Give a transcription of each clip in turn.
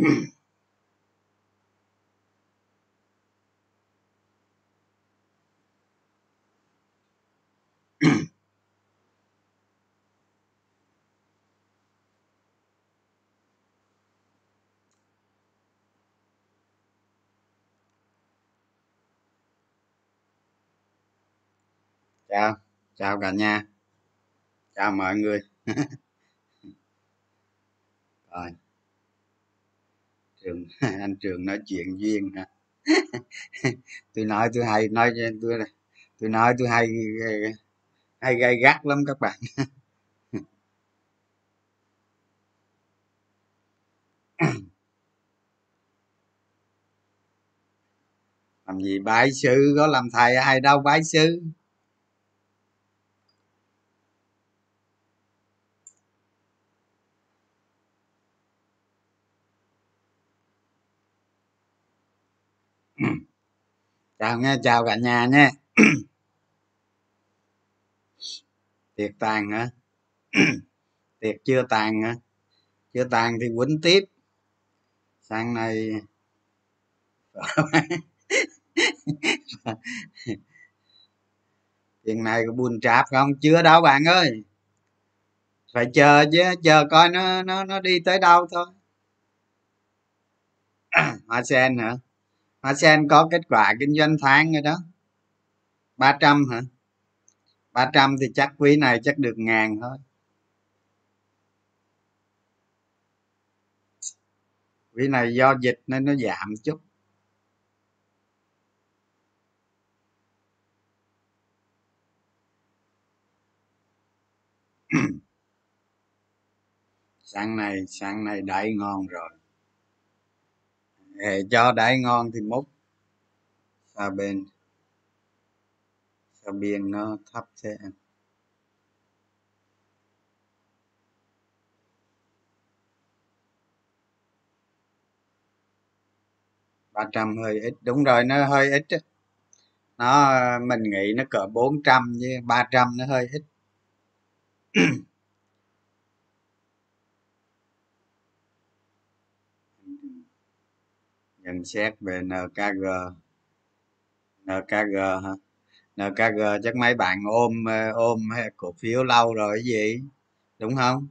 chào chào cả nhà. Chào mọi người. Rồi trường, anh trường nói chuyện duyên hả? Tôi nói, tôi hay nói cho tôi tôi nói tôi hay hay gay gắt lắm các bạn. Làm gì bái sư, có làm thầy ai đâu bái sư. Chào nghe, chào cả nhà nhé tiệc tàn hả? Tiệc chưa tàn hả? Chưa tàn thì quýnh tiếp. Sang này chuyện này có buồn trạp không? Chưa đâu bạn ơi. Phải chờ chứ, chờ coi nó nó nó đi tới đâu thôi. Hoa sen hả? Hoa sen có kết quả kinh doanh tháng rồi đó. 300 hả? 300 thì chắc quý này chắc được ngàn thôi. Quý này do dịch nên nó giảm chút. Sáng nay sáng nay đáy ngon rồi để cho đáy ngon thì múc. Xà bên. Xà biên nó thấp thế ba trăm hơi ít. Đúng rồi, nó hơi ít nó, mình nghĩ nó cỡ bốn trăm với ba trăm nó hơi ít. nhận xét về nkg nkg hả? Nkg chắc mấy bạn ôm ôm cổ phiếu lâu rồi cái gì? Đúng không?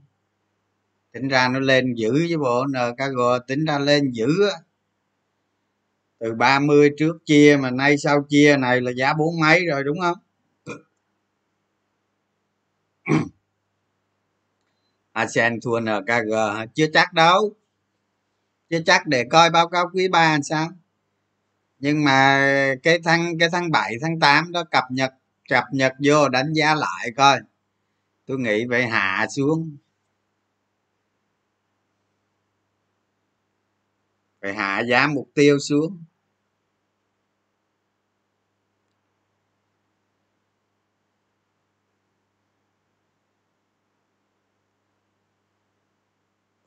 Tính ra nó lên dữ với bộ nkg tính ra lên dữ á. Từ 30 trước chia mà nay sau chia này là giá bốn mấy rồi, đúng không? ASEAN thua NKG chưa chắc đâu chứ chắc để coi báo cáo quý 3 làm sao. Nhưng mà cái tháng cái tháng 7 tháng 8 đó, cập nhật cập nhật vô đánh giá lại coi. Tôi nghĩ vậy hạ xuống. Phải hạ giá mục tiêu xuống.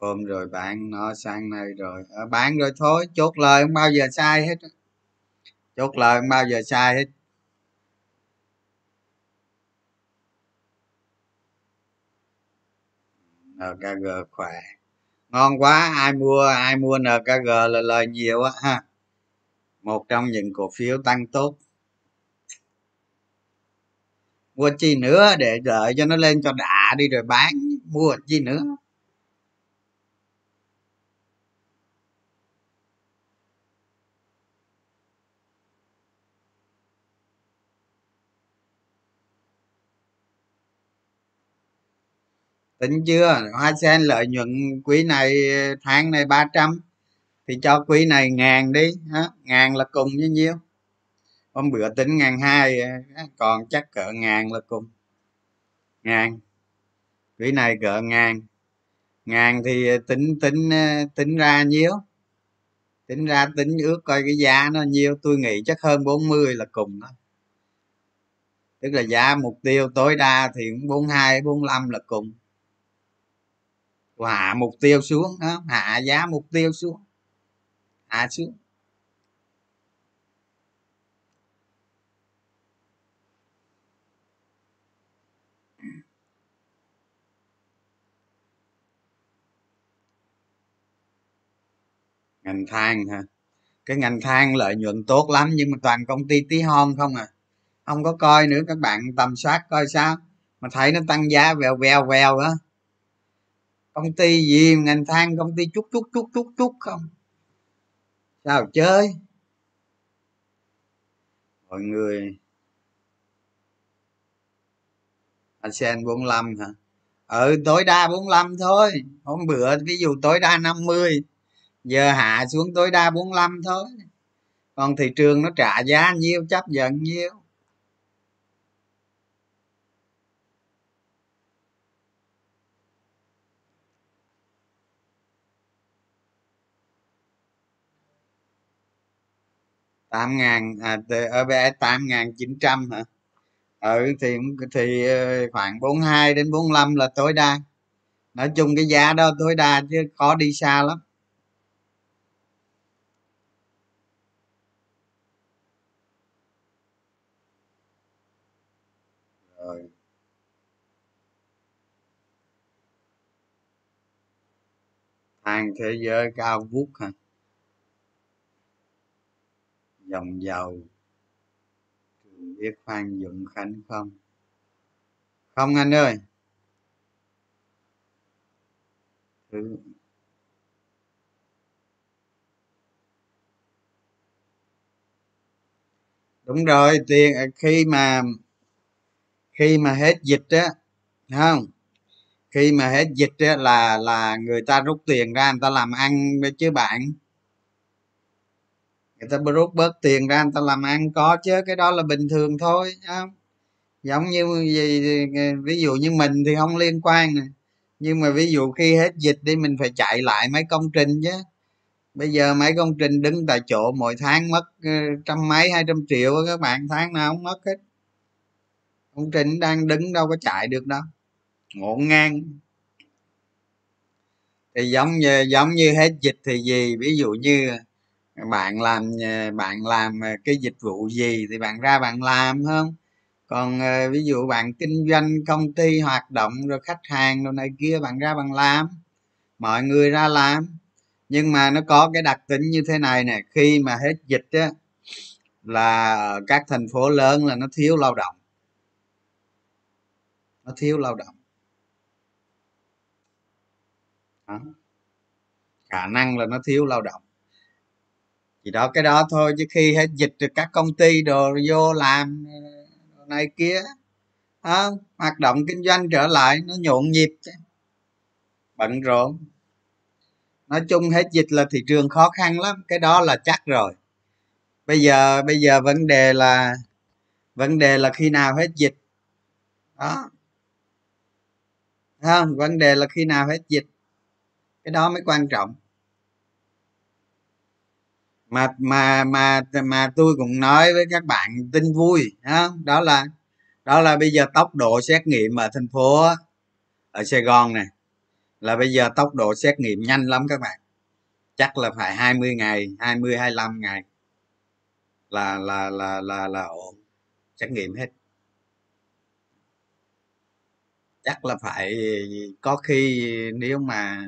Ôm rồi bán nó sang này rồi. Ờ, à, bán rồi thôi chốt lời không bao giờ sai hết chốt lời không bao giờ sai hết. Nkg khỏe. Ngon quá ai mua ai mua nkg là lời nhiều á ha. Một trong những cổ phiếu tăng tốt. Mua chi nữa để đợi cho nó lên cho đã đi rồi bán mua chi nữa. Tính chưa? Hoa sen lợi nhuận quý này, tháng này 300 thì cho quý này ngàn đi ha ngàn là cùng với nhiêu? Hôm bữa tính ngàn hai còn chắc cỡ ngàn là cùng. Ngàn. Quý này cỡ ngàn. Ngàn thì tính tính ờ, tính ra nhiêu? Tính ra tính ước coi cái giá nó nhiêu. Tôi nghĩ chắc hơn 40 là cùng đó. Tức là giá mục tiêu tối đa thì cũng 42 45 là cùng hạ mục tiêu xuống, đó, hạ giá mục tiêu xuống, hạ xuống. Ngành than hả? Cái ngành than lợi nhuận tốt lắm, nhưng mà toàn công ty tí hon không à. Không có coi nữa, các bạn tầm soát coi sao. Mà thấy nó tăng giá vèo vèo vèo á công ty gì? Ngành than công ty chút chút chút chút chút không? Sao chơi? Mọi người. ASEAN 45 hả? Ừ tối đa 45 thôi. Hôm bữa, ví dụ tối đa 50 giờ hạ xuống tối đa 45 thôi. Còn thị trường nó trả giá nhiêu, chấp nhận nhiêu. Tám ngàn à OBS tám ngàn chín trăm hả? Ừ thì thì ờ, khoảng 42 đến 45 là tối đa. Nói chung cái giá đó tối đa chứ khó đi xa lắm. Rồi. Hàng thế giới cao vút hả? Dòng dầu. Trường biết phan dũng khánh không? Không anh ơi. Thứ. Đúng rồi, tiền à, khi mà khi mà hết dịch á, không? Khi mà hết dịch á là là người ta rút tiền ra, người ta làm ăn chứ bạn người ta rút bớt tiền ra, người ta làm ăn có, chứ cái đó là bình thường thôi không? Giống như gì ờ, ví dụ như mình thì không liên quan này. nhưng mà ví dụ khi hết dịch đi, mình phải chạy lại mấy công trình chứ. Bây giờ mấy công trình đứng tại chỗ mỗi tháng mất ờ, trăm mấy, hai trăm triệu các bạn, tháng nào không mất hết. Công trình đang đứng đâu có chạy được đâu. Ngổn ngang. Thì giống như giống như hết dịch thì gì? Ví dụ như bạn làm ờ, bạn làm ờ, cái dịch vụ gì thì bạn ra bạn làm không? Còn ờ, ví dụ bạn kinh doanh công ty, hoạt động, rồi khách hàng rồi này kia, bạn ra bạn làm. Mọi người ra làm. Nhưng mà nó có cái đặc tính như thế này nè, khi mà hết dịch á, là ở các thành phố lớn là nó thiếu lao động. Nó thiếu lao động. Đó. khả năng là nó thiếu lao động thì đó cái đó thôi chứ khi hết dịch thì các công ty đồ vô làm ờ, đồ này kia à, hoạt động kinh doanh trở lại nó nhộn nhịp bận rộn. Nói chung hết dịch là thị trường khó khăn lắm cái đó là chắc rồi. Bây giờ bây giờ vấn đề là vấn đề là khi nào hết dịch. Đó. Không? Vấn đề là khi nào hết dịch. Cái đó mới quan trọng mà mà mà mà tôi cũng nói với các bạn tin vui đó, đó là đó là bây giờ tốc độ xét nghiệm ở thành phố ở sài gòn này là bây giờ tốc độ xét nghiệm nhanh lắm các bạn. Chắc là phải 20 ngày 20 25 ngày là là là là là ổn xét nghiệm hết. Chắc là phải có khi nếu mà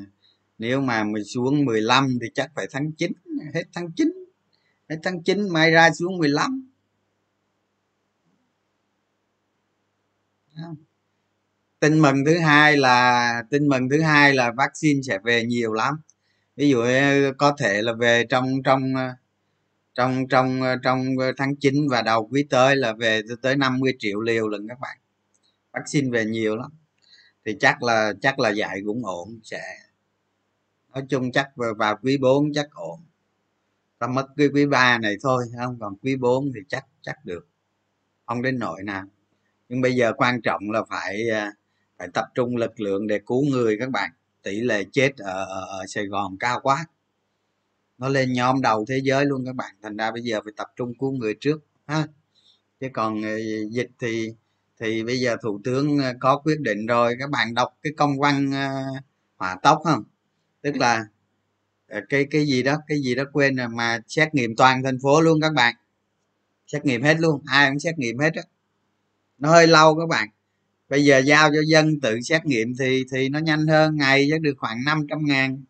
nếu mà mình xuống 15 thì chắc phải tháng 9 hết tháng 9 hết tháng 9 mai ra xuống 15 tin mừng thứ hai là, tin mừng thứ hai là vaccine sẽ về nhiều lắm. Ví dụ ờ, có thể là về trong trong ờ, trong trong ờ, trong tháng 9 và đầu quý tới là về tới 50 triệu liều lần các bạn. Vaccine về nhiều lắm. Thì chắc là chắc là dạy cũng ổn, sẽ nói chung chắc vào quý 4 chắc ổn. Ta mất cái quý ba này thôi không còn quý 4 thì chắc chắc được. Không đến nỗi nào. Nhưng bây giờ quan trọng là phải à, phải tập trung lực lượng để cứu người các bạn. Tỷ lệ chết ở, ở, ở sài gòn cao quá. Nó lên nhóm đầu thế giới luôn các bạn. Thành ra bây giờ phải tập trung cứu người trước ha. Chứ còn à, dịch thì thì bây giờ thủ tướng à, có quyết định rồi các bạn đọc cái công văn hỏa tốc không? Tức là à, cái cái gì đó, cái gì đó quên rồi mà xét nghiệm toàn thành phố luôn các bạn. Xét nghiệm hết luôn, ai cũng xét nghiệm hết á. Nó hơi lâu các bạn. Bây giờ giao cho dân tự xét nghiệm thì thì nó nhanh hơn, ngày chắc được khoảng 500 ngàn.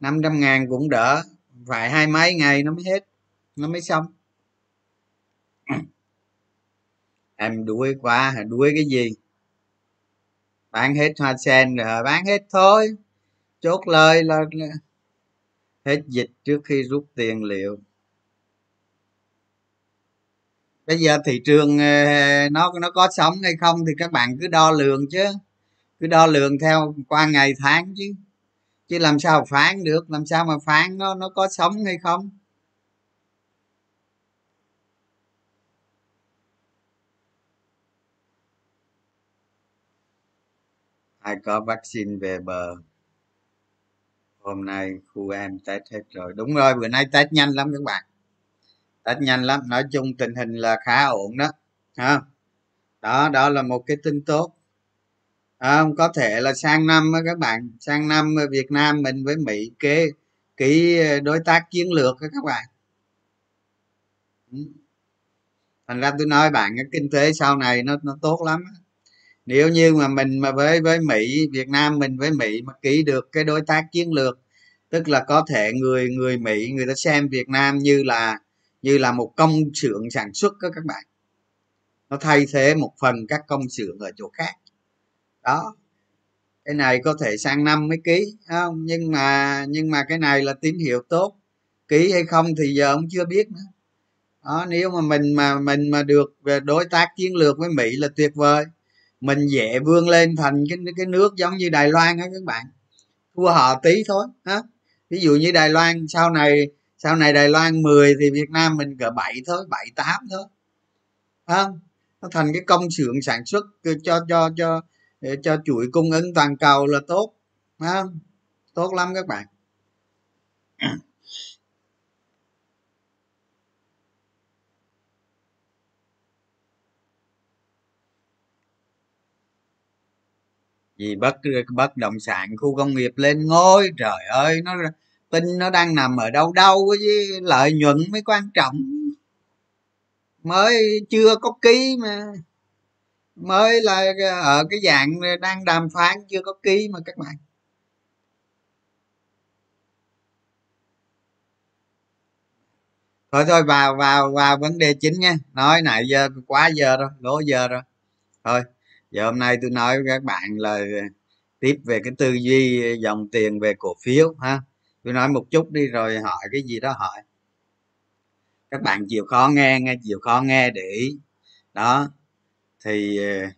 500 ngàn cũng đỡ phải hai mấy ngày nó mới hết, nó mới xong. Em đuổi quá đuổi cái gì? Bán hết hoa sen rồi, bán hết thôi chốt lời là hết dịch trước khi rút tiền liệu. Bây giờ thị trường ờ, nó nó có sống hay không thì các bạn cứ đo lường chứ. Cứ đo lường theo qua ngày tháng chứ. Chứ làm sao phán được, làm sao mà phán nó nó có sống hay không? Ai có vaccine về bờ? Hôm nay khu em test hết rồi. Đúng rồi bữa nay test nhanh lắm các bạn. Test nhanh lắm. Nói chung tình hình là khá ổn đó. Ha. Đó đó là một cái tin tốt. À, có thể là sang năm các bạn. Sang năm việt nam mình với mỹ kế ký ờ, đối tác chiến lược các bạn. Ừ. Thành ra tôi nói bạn cái kinh tế sau này nó nó tốt lắm nếu như mà mình mà với với mỹ, việt nam mình với mỹ mà ký được cái đối tác chiến lược, tức là có thể người người mỹ, người ta xem việt nam như là như là một công xưởng sản xuất đó các bạn. Nó thay thế một phần các công xưởng ở chỗ khác. Đó. Cái này có thể sang năm mới ký không? Nhưng mà nhưng mà cái này là tín hiệu tốt. Ký hay không thì giờ cũng chưa biết nữa. Đó, nếu mà mình mà mình mà được đối tác chiến lược với mỹ là tuyệt vời mình dễ vươn lên thành cái cái nước giống như đài loan á các bạn. Thua họ tí thôi, ha. Ví dụ như đài loan, sau này sau này đài loan 10 thì việt nam mình cỡ bảy thôi, bảy tám thôi. Không? Nó thành cái công xưởng sản xuất cho cho cho cho chuỗi cung ứng toàn cầu là tốt. Không? Tốt lắm các bạn. Vì bất bất động sản khu công nghiệp lên ngôi, trời ơi, nó tin nó đang nằm ở đâu đâu với lợi nhuận mới quan trọng. Mới chưa có ký mà. Mới là ờ, ở cái dạng đang đàm phán chưa có ký mà các bạn. Thôi thôi, vào vào vào vấn đề chính nha. Nói nãy giờ, quá giờ rồi, lố giờ rồi. Thôi giờ hôm nay tôi nói với các bạn là tiếp về cái tư duy dòng tiền về cổ phiếu, ha. Tôi nói một chút đi rồi hỏi cái gì đó hỏi. Các bạn chịu khó nghe nghe, chịu khó nghe để ý. Đó, thì ờ,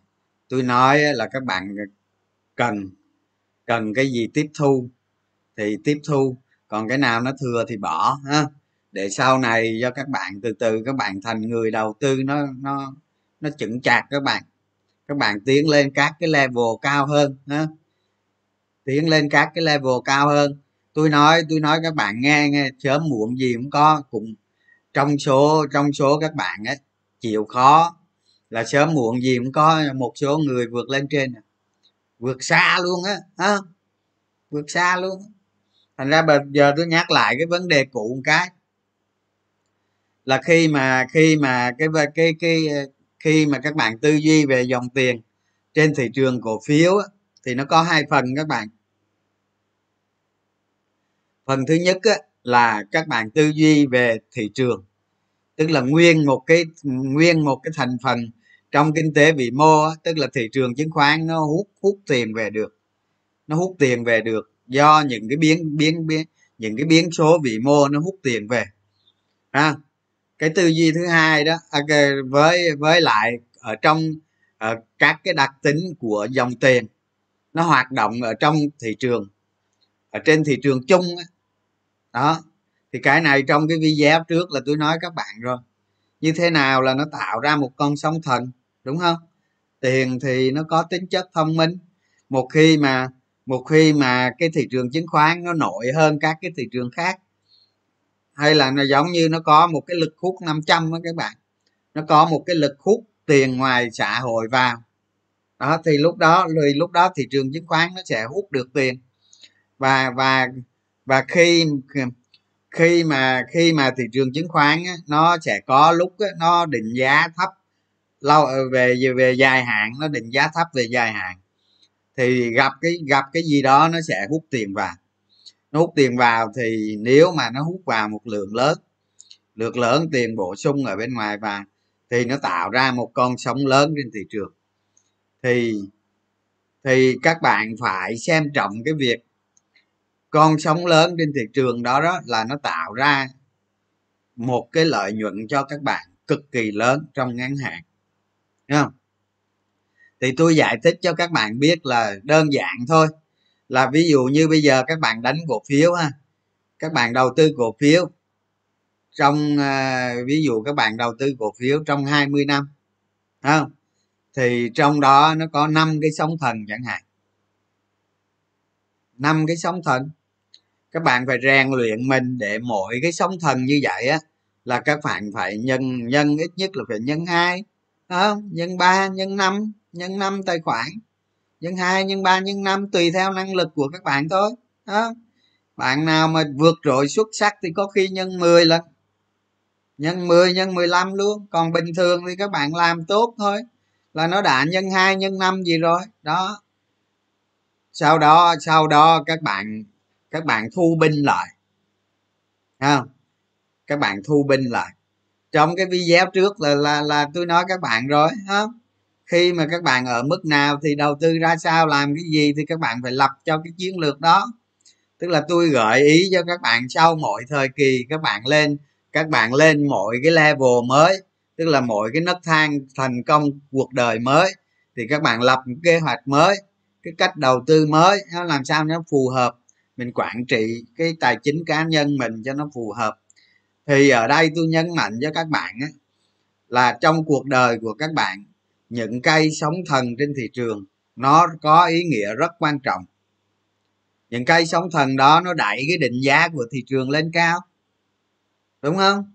tôi nói là các bạn cần cần cái gì tiếp thu. Thì tiếp thu, còn cái nào nó thừa thì bỏ, ha. Để sau này cho các bạn, từ từ các bạn thành người đầu tư, nó nó nó chững chạc các bạn các bạn tiến lên các cái level cao hơn, ha? Tiến lên các cái level cao hơn. Tôi nói tôi nói các bạn nghe nghe, sớm muộn gì cũng có cùng trong số trong số các bạn ấy chịu khó là sớm muộn gì cũng có, một số người vượt lên trên vượt xa luôn á, ha? Vượt xa luôn. Thành ra bây giờ tôi nhắc lại cái vấn đề cũ một cái. Là khi mà khi mà cái cái cái khi mà các bạn tư duy về dòng tiền trên thị trường cổ phiếu thì nó có hai phần các bạn. Phần thứ nhất là các bạn tư duy về thị trường, tức là nguyên một cái, nguyên một cái thành phần trong kinh tế vĩ mô tức là thị trường chứng khoán nó hút hút tiền về được. Nó hút tiền về được do những cái biến biến biến, những cái biến số vĩ mô nó hút tiền về. Ha? Cái tư duy thứ hai đó à, với với lại ở trong ở các cái đặc tính của dòng tiền nó hoạt động ở trong thị trường ở trên thị trường chung đó thì cái này trong cái video trước là tôi nói các bạn rồi. Như thế nào là nó tạo ra một con sóng thần đúng không? Tiền thì nó có tính chất thông minh. Một khi mà một khi mà cái thị trường chứng khoán nó nổi hơn các cái thị trường khác hay là nó giống như nó có một cái lực hút 500 đó các bạn. Nó có một cái lực hút tiền ngoài xã hội vào. Đó thì lúc đó lúc đó thị trường chứng khoán nó sẽ hút được tiền. Và và và khi khi mà khi mà thị trường chứng khoán á, nó sẽ có lúc á, nó định giá thấp. Lâu về về dài hạn nó định giá thấp về dài hạn. Thì gặp cái gặp cái gì đó nó sẽ hút tiền vào hút tiền vào thì nếu mà nó hút vào một lượng lớn lượng lớn tiền bổ sung ở bên ngoài và thì nó tạo ra một con sóng lớn trên thị trường. Thì thì các bạn phải xem trọng cái việc con sóng lớn trên thị trường đó đó là nó tạo ra một cái lợi nhuận cho các bạn cực kỳ lớn trong ngắn hạn. Đúng không? Thì tôi giải thích cho các bạn biết là đơn giản thôi là ví dụ như bây giờ các bạn đánh cổ phiếu ha, các bạn đầu tư cổ phiếu trong à, ví dụ các bạn đầu tư cổ phiếu trong 20 năm không? Thì trong đó nó có năm cái sóng thần chẳng hạn. Năm cái sóng thần. Các bạn phải rèn luyện mình để mỗi cái sóng thần như vậy á, là các bạn phải nhân nhân ít nhất là phải nhân hai không? Nhân ba, nhân năm nhân năm tài khoản nhân 2 nhân 3 nhân 5 tùy theo năng lực của các bạn thôi, đó. Bạn nào mà vượt trội xuất sắc thì có khi nhân 10 lần. Nhân 10 nhân 15 luôn. Còn bình thường thì các bạn làm tốt thôi, là nó đã nhân 2 nhân 5 gì rồi, đó. Sau đó sau đó các bạn các bạn thu binh lại không? Các bạn thu binh lại. Trong cái video trước là là là tôi nói các bạn rồi không? Khi mà các bạn ở mức nào thì đầu tư ra sao làm cái gì thì các bạn phải lập cho cái chiến lược đó. Tức là tôi gợi ý cho các bạn sau mỗi thời kỳ các bạn lên các bạn lên mỗi cái level mới tức là mỗi cái nấc thang thành công cuộc đời mới thì các bạn lập một kế hoạch mới cái cách đầu tư mới nó làm sao nó phù hợp. Mình quản trị cái tài chính cá nhân mình cho nó phù hợp. Thì ở đây tôi nhấn mạnh cho các bạn á, là trong cuộc đời của các bạn những cây sóng thần trên thị trường, nó có ý nghĩa rất quan trọng. Những cây sóng thần đó nó đẩy cái định giá của thị trường lên cao. Đúng không?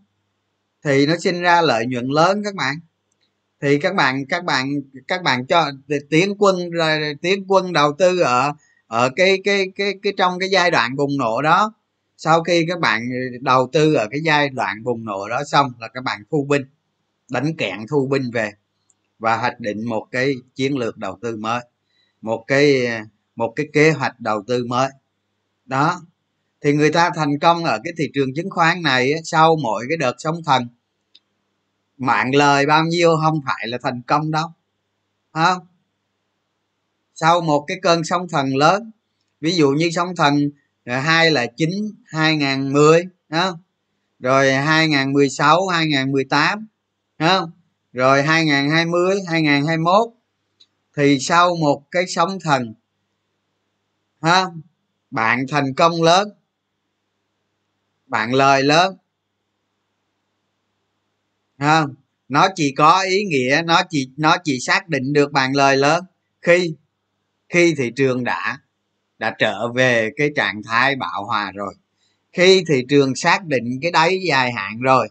Thì nó sinh ra lợi nhuận lớn các bạn. Thì các bạn các bạn các bạn cho tiến quân tiến quân đầu tư ở ở cái cái cái cái trong cái giai đoạn bùng nổ đó. Sau khi các bạn đầu tư ở cái giai đoạn bùng nổ đó xong là các bạn thu binh, đánh kẹn thu binh về và hoạch định một cái chiến lược đầu tư mới, một cái một cái kế hoạch đầu tư mới. Đó, thì người ta thành công ở cái thị trường chứng khoán này sau mỗi cái đợt sóng thần, mạng lời bao nhiêu không phải là thành công đâu không? Sau một cái cơn sóng thần lớn, ví dụ như sóng thần à, hai là chín, hai nghìn mười rồi hai nghìn mười sáu, hai nghìn mười tám không? Rồi 2020 2021 thì sau một cái sóng thần, ha, bạn thành công lớn, bạn lời lớn, ha, nó chỉ có ý nghĩa, nó chỉ nó chỉ xác định được bạn lời lớn. Khi khi thị trường đã đã trở về cái trạng thái bạo hòa rồi, khi thị trường xác định cái đáy dài hạn rồi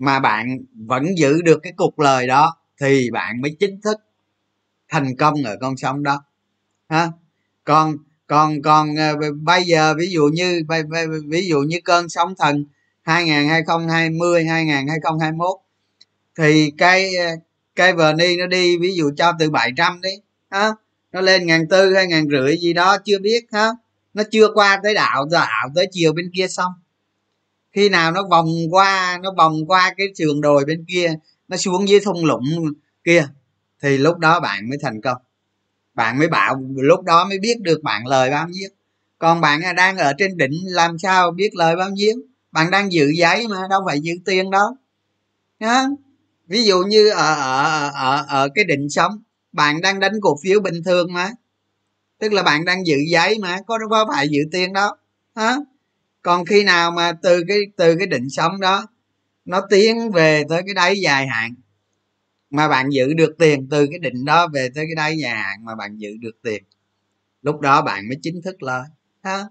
mà bạn vẫn giữ được cái cục lời đó thì bạn mới chính thức thành công ở con sông đó. Ha? Còn còn còn ờ, bây giờ ví dụ như ví dụ như cơn sóng thần 2020 2021 thì cái ờ, cái verni nó đi ví dụ cho từ 700 đi, ha? Nó lên ngàn tư hay ngàn rưỡi gì đó, chưa biết, ha? Nó chưa qua tới đạo đạo tới chiều bên kia xong khi nào nó vòng qua, nó vòng qua cái sườn đồi bên kia, nó xuống dưới thung lũng kia, thì lúc đó bạn mới thành công. Bạn mới bảo, lúc đó mới biết được bạn lời bao nhiêu. Còn bạn à, đang ở trên đỉnh, làm sao biết lời bao nhiêu? Bạn đang giữ giấy mà, đâu phải giữ tiền đâu. Nhá. ví dụ như ở ở ở ở cái định sống, bạn đang đánh cổ phiếu bình thường mà. Tức là bạn đang giữ giấy mà, có có phải giữ tiền đâu. Hả? Còn khi nào mà từ cái từ cái định sống đó, nó tiến về tới cái đáy dài hạn, mà bạn giữ được tiền, từ cái định đó về tới cái đáy dài hạn mà bạn giữ được tiền, lúc đó bạn mới chính thức lời ha?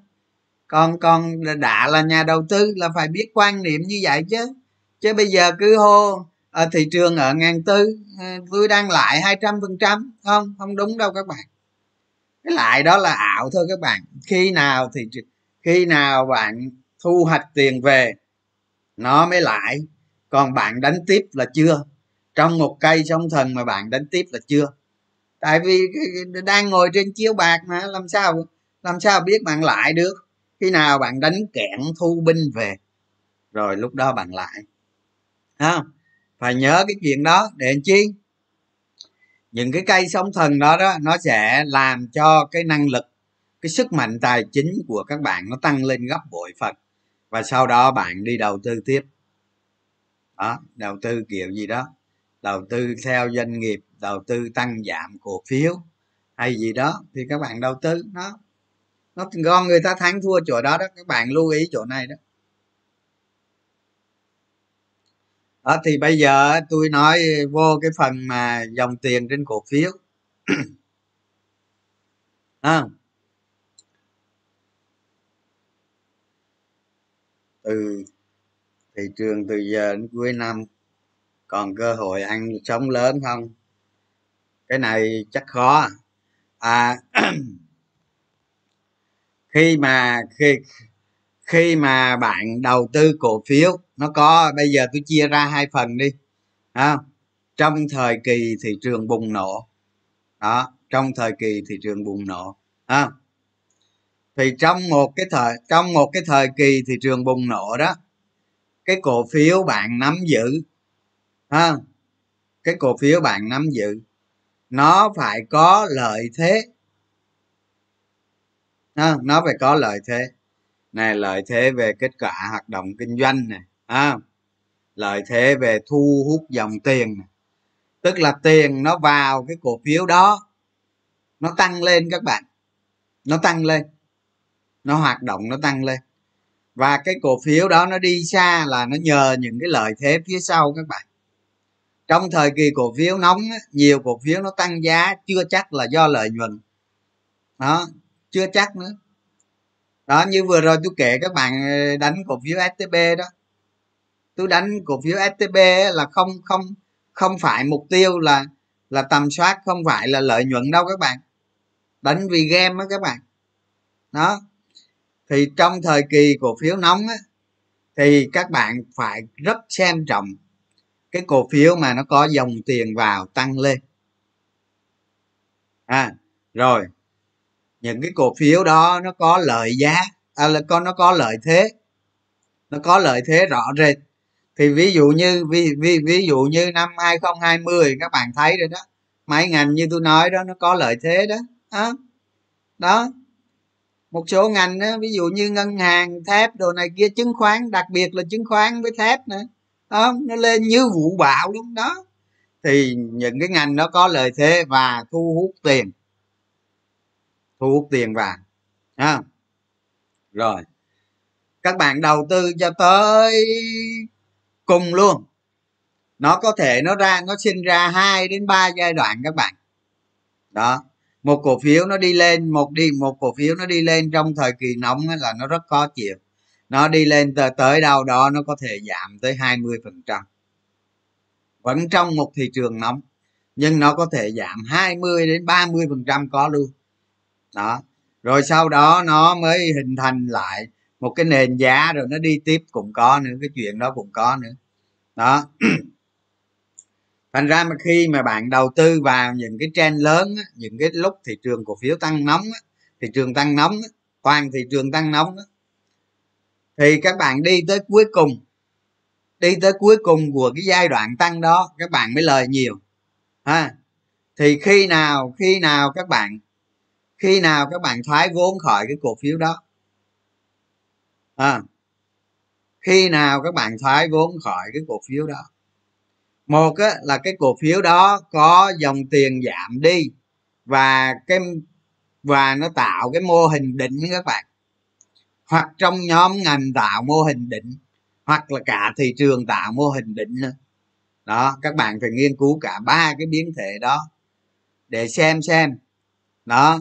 Còn còn đã là nhà đầu tư là phải biết quan niệm như vậy chứ. Chứ bây giờ cứ hô ở thị trường ở ngàn tư ờ, tôi đang lại hai trăm phần trăm, không? Không đúng đâu các bạn. Cái lại đó là ảo thôi các bạn. Khi nào thì khi nào bạn thu hoạch tiền về, nó mới lại. Còn bạn đánh tiếp là chưa? Trong một cây sông thần mà bạn đánh tiếp là chưa? Tại vì đang ngồi trên chiếu bạc mà, làm sao làm sao biết bạn lại được? Khi nào bạn đánh kẹn thu binh về, rồi lúc đó bạn lại. Ha phải nhớ cái chuyện đó để làm chi? Những cái cây sóng thần đó đó, nó sẽ làm cho cái năng lực cái sức mạnh tài chính của các bạn nó tăng lên gấp bội phần. Và sau đó bạn đi đầu tư tiếp. Đó đầu tư kiểu gì đó. Đầu tư theo doanh nghiệp đầu tư tăng giảm cổ phiếu hay gì đó thì các bạn đầu tư. Nó nó con người ta thắng thua chỗ đó đó các bạn lưu ý chỗ này đó. Đó thì bây giờ tôi nói vô cái phần mà dòng tiền trên cổ phiếu. À, từ thị trường từ giờ đến cuối năm còn cơ hội ăn sống lớn không? Cái này chắc khó. À khi mà khi khi mà bạn đầu tư cổ phiếu nó có bây giờ tôi chia ra hai phần đi. À, trong thời kỳ thị trường bùng nổ đó trong thời kỳ thị trường bùng nổ à, thì trong một cái thời trong một cái thời kỳ thị trường bùng nổ đó cái cổ phiếu bạn nắm giữ ha cái cổ phiếu bạn nắm giữ nó phải có lợi thế. Ha, nó phải có lợi thế. Này lợi thế về kết quả hoạt động kinh doanh này ha lợi thế về thu hút dòng tiền này. tức là tiền nó vào cái cổ phiếu đó nó tăng lên các bạn nó tăng lên nó hoạt động, nó tăng lên. Và cái cổ phiếu đó nó đi xa là nó nhờ những cái lợi thế phía sau các bạn. Trong thời kỳ cổ phiếu nóng nhiều cổ phiếu nó tăng giá, chưa chắc là do lợi nhuận. Đó, chưa chắc nữa. Đó, như vừa rồi tôi kể các bạn ờ, đánh cổ phiếu stb đó. Tôi đánh cổ phiếu stb là không không không phải mục tiêu là là tầm soát, không phải là lợi nhuận đâu các bạn. Đánh vì game đó các bạn. Đó thì trong thời kỳ cổ phiếu nóng á, thì các bạn phải rất xem trọng cái cổ phiếu mà nó có dòng tiền vào tăng lên. À rồi. Những cái cổ phiếu đó nó có lợi giá à, là con nó có lợi thế. Nó có lợi thế rõ rệt. Thì ví dụ như ví, ví, ví dụ như năm 2020 các bạn thấy rồi đó. Mấy ngành như tôi nói đó nó có lợi thế đó. Đó, đó một số ngành đó, ví dụ như ngân hàng thép đồ này kia chứng khoán đặc biệt là chứng khoán với thép nữa. Đó, nó lên như vụ bão luôn. Đó. Thì những cái ngành nó có lợi thế và thu hút tiền. Thu hút tiền vào à. rồi. Các bạn đầu tư cho tới cùng luôn. Nó có thể nó ra nó sinh ra hai đến ba giai đoạn các bạn. Đó một cổ phiếu nó đi lên một đi một cổ phiếu nó đi lên trong thời kỳ nóng là nó rất khó chịu. Nó đi lên tới, tới đâu đó nó có thể giảm tới 20 phần trăm. Vẫn trong một thị trường nóng nhưng nó có thể giảm 20 đến 30 phần trăm có luôn. Đó. Rồi sau đó nó mới hình thành lại một cái nền giá rồi nó đi tiếp cũng có nữa cái chuyện đó cũng có nữa. Đó. thành ra mà khi mà bạn đầu tư vào những cái trend lớn những cái lúc thị trường cổ phiếu tăng nóng thị trường tăng nóng toàn thị trường tăng nóng thì các bạn đi tới cuối cùng đi tới cuối cùng của cái giai đoạn tăng đó các bạn mới lời nhiều ha. Thì khi nào khi nào các bạn khi nào các bạn thoái vốn khỏi cái cổ phiếu đó? À, khi nào các bạn thoái vốn khỏi cái cổ phiếu đó? Một á, là cái cổ phiếu đó có dòng tiền giảm đi và cái và nó tạo cái mô hình định các bạn. Hoặc trong nhóm ngành tạo mô hình định hoặc là cả thị trường tạo mô hình định nữa. Đó các bạn phải nghiên cứu cả ba cái biến thể đó để xem xem. Đó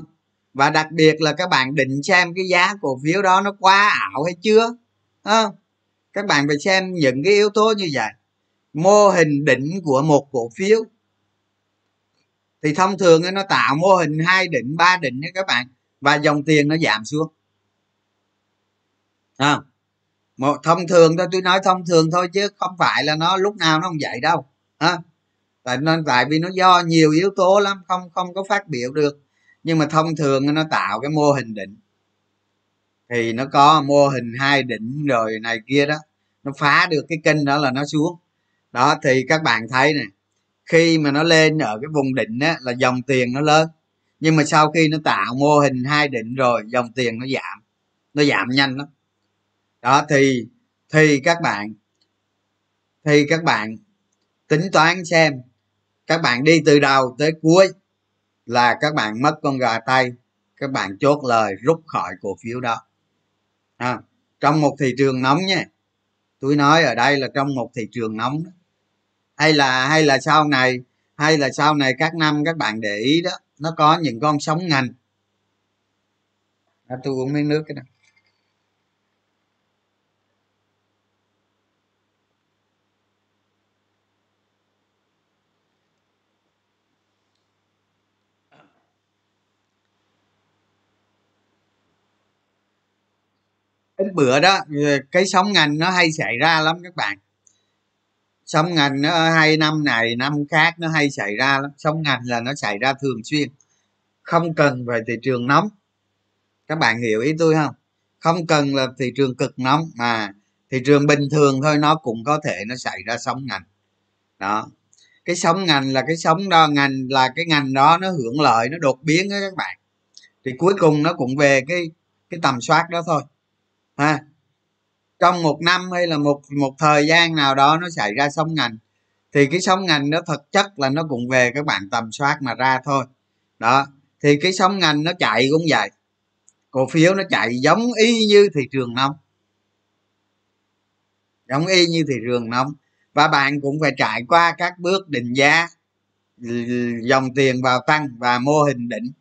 và đặc biệt là các bạn định xem cái giá cổ phiếu đó nó quá ảo hay chưa à, các bạn phải xem những cái yếu tố như vậy mô hình đỉnh của một cổ phiếu. Thì thông thường nó tạo mô hình hai đỉnh ba đỉnh đấy các bạn và dòng tiền nó giảm xuống. À, một thông thường thôi tôi nói thông thường thôi chứ không phải là nó lúc nào nó không vậy đâu. À, tại nên tại vì nó do nhiều yếu tố lắm không không có phát biểu được. Nhưng mà thông thường nó tạo cái mô hình đỉnh. Thì nó có mô hình hai đỉnh rồi này kia đó. Nó phá được cái kênh đó là nó xuống đó thì các bạn thấy nè khi mà nó lên ở cái vùng đỉnh á là dòng tiền nó lớn. Nhưng mà sau khi nó tạo mô hình hai đỉnh rồi dòng tiền nó giảm nó giảm nhanh lắm. Đó thì thì các bạn thì các bạn tính toán xem các bạn đi từ đầu tới cuối là các bạn mất con gà tay các bạn chốt lời rút khỏi cổ phiếu đó. À, trong một thị trường nóng nha tôi nói ở đây là trong một thị trường nóng hay là hay là sau này hay là sau này các năm các bạn để ý đó nó có những con sóng ngành. À, tôi uống miếng nước cái này ít bữa đó cái sóng ngành nó hay xảy ra lắm các bạn sóng ngành nó hai năm này, năm khác nó hay xảy ra lắm. Sóng ngành là nó xảy ra thường xuyên. Không cần về thị trường nóng. Các bạn hiểu ý tôi không? Không cần là thị trường cực nóng, mà thị trường bình thường thôi, nó cũng có thể nó xảy ra sóng ngành. Đó. Cái sóng ngành là cái sóng đó, ngành là cái ngành đó, nó hưởng lợi, nó đột biến đó các bạn. Thì cuối cùng nó cũng về cái cái tầm soát đó thôi. Ha? Trong một năm hay là một một thời gian nào đó nó xảy ra sóng ngành, thì cái sóng ngành nó thực chất là nó cũng về các bạn tầm soát mà ra thôi. Đó, thì cái sóng ngành nó chạy cũng vậy. Cổ phiếu nó chạy giống y như thị trường nông giống y như thị trường nông và bạn cũng phải trải qua các bước định giá, dòng tiền vào tăng và mô hình đỉnh.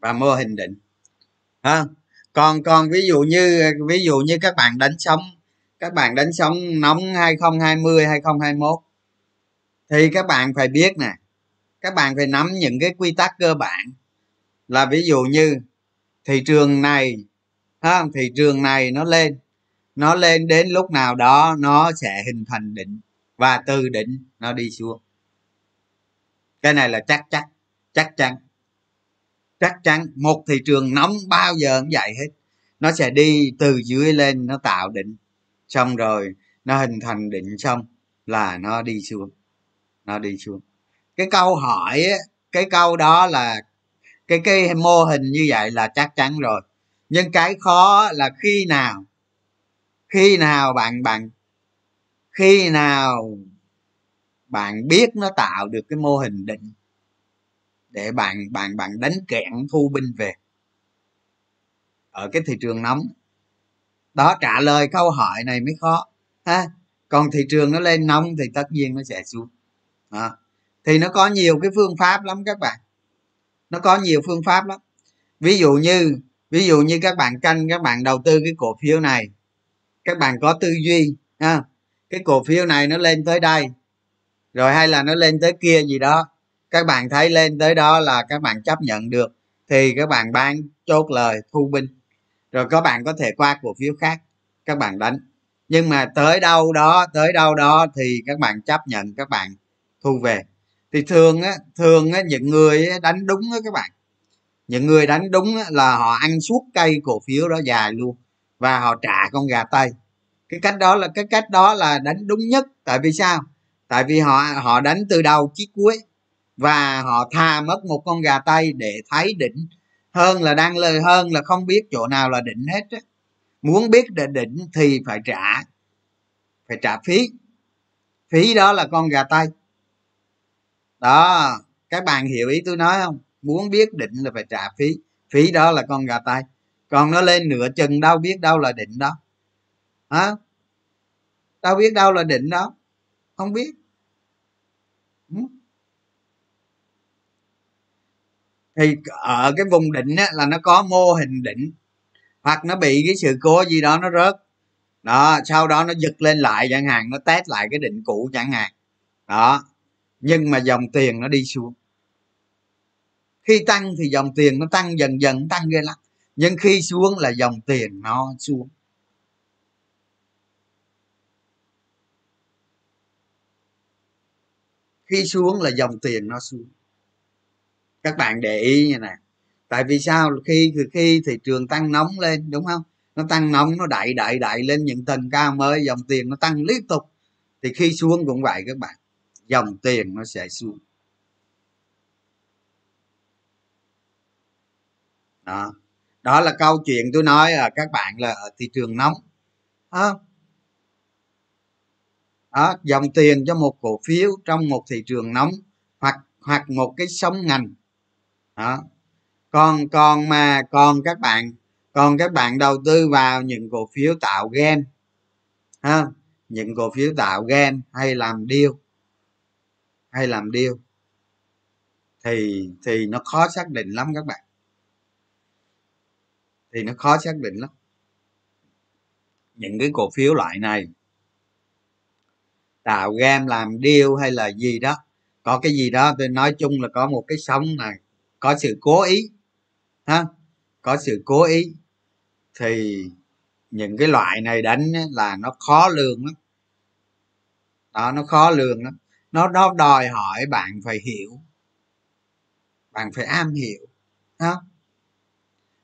Và mô hình đỉnh. Ha còn còn ví dụ như ví dụ như các bạn đánh sóng các bạn đánh sóng nóng 2020 2021 thì các bạn phải biết nè các bạn phải nắm những cái quy tắc cơ bản. Là ví dụ như thị trường này ha, thị trường này nó lên nó lên đến lúc nào đó nó sẽ hình thành đỉnh và từ đỉnh nó đi xuống. Cái này là chắc chắc chắc chắn chắc chắn một thị trường nóng bao giờ cũng vậy hết. Nó sẽ đi từ dưới lên, nó tạo đỉnh, xong rồi nó hình thành đỉnh, xong là nó đi xuống, nó đi xuống. Cái câu hỏi cái câu đó là cái cái mô hình như vậy là chắc chắn rồi. Nhưng cái khó là khi nào? Khi nào bạn bạn, khi nào bạn biết nó tạo được cái mô hình định để bạn bạn bạn đánh kẹn thu binh về. Ở cái thị trường nóng. Đó, trả lời câu hỏi này mới khó, ha. Còn thị trường nó lên nóng thì tất nhiên nó sẽ xuống. Đó. thì nó có nhiều cái phương pháp lắm các bạn. Nó có nhiều phương pháp lắm. Ví dụ như, ví dụ như các bạn canh, các bạn đầu tư cái cổ phiếu này. Các bạn có tư duy, ha. Cái cổ phiếu này nó lên tới đây. Rồi hay là nó lên tới kia gì đó các bạn thấy lên tới đó là các bạn chấp nhận được thì các bạn bán chốt lời thu binh. Rồi các bạn có thể qua cổ phiếu khác các bạn đánh. Nhưng mà tới đâu đó tới đâu đó thì các bạn chấp nhận các bạn thu về. Thì thường á thường á những người đánh đúng á các bạn. Những người đánh đúng á, là họ ăn suốt cây cổ phiếu đó dài luôn và họ trả con gà tây cái cách đó là cái cách đó là đánh đúng nhất. Tại vì sao? Tại vì họ họ đánh từ đầu chí cuối và họ thà mất một con gà tây để thấy đỉnh. Hơn là đang lời, hơn là không biết chỗ nào là đỉnh hết á. Muốn biết để đỉnh thì phải trả phải trả phí. Phí đó là con gà tây đó, các bạn hiểu ý tôi nói không? Muốn biết định là phải trả phí. Phí đó là con gà tây còn nó lên nửa chừng đâu biết đâu là định đó. Hả? Đâu biết đâu là định đó. Không biết. Thì ở cái vùng đỉnh á, là nó có mô hình đỉnh hoặc nó bị cái sự cố gì đó nó rớt. Đó sau đó nó giật lên lại chẳng hạn nó test lại cái định cũ chẳng hạn. Đó nhưng mà dòng tiền nó đi xuống. Khi tăng thì dòng tiền nó tăng dần dần tăng ghê lắm. Nhưng khi xuống là dòng tiền nó xuống. Khi xuống là dòng tiền nó xuống các bạn để ý như này tại vì sao? Khi khi thị trường tăng nóng lên, đúng không? Nó tăng nóng, nó đẩy đẩy đẩy lên những tầng cao mới, dòng tiền nó tăng liên tục. Thì khi xuống cũng vậy các bạn, dòng tiền nó sẽ xuống. Đó. Đó là câu chuyện tôi nói là các bạn là ở thị trường nóng. Đó. đó, dòng tiền cho một cổ phiếu trong một thị trường nóng hoặc hoặc một cái sóng ngành đó. Còn còn mà còn các bạn còn các bạn đầu tư vào những cổ phiếu tạo gen, ha? Những cổ phiếu tạo gen hay làm điêu hay làm điêu thì thì nó khó xác định lắm các bạn. Thì nó khó xác định lắm. Những cái cổ phiếu loại này, tạo game làm điêu hay là gì đó, có cái gì đó tôi nói chung là có một cái sóng này có sự cố ý ha? Có sự cố ý thì những cái loại này đánh là nó khó lường lắm. Đó nó khó lường lắm. Nó nó đòi hỏi bạn phải hiểu. Bạn phải am hiểu ha?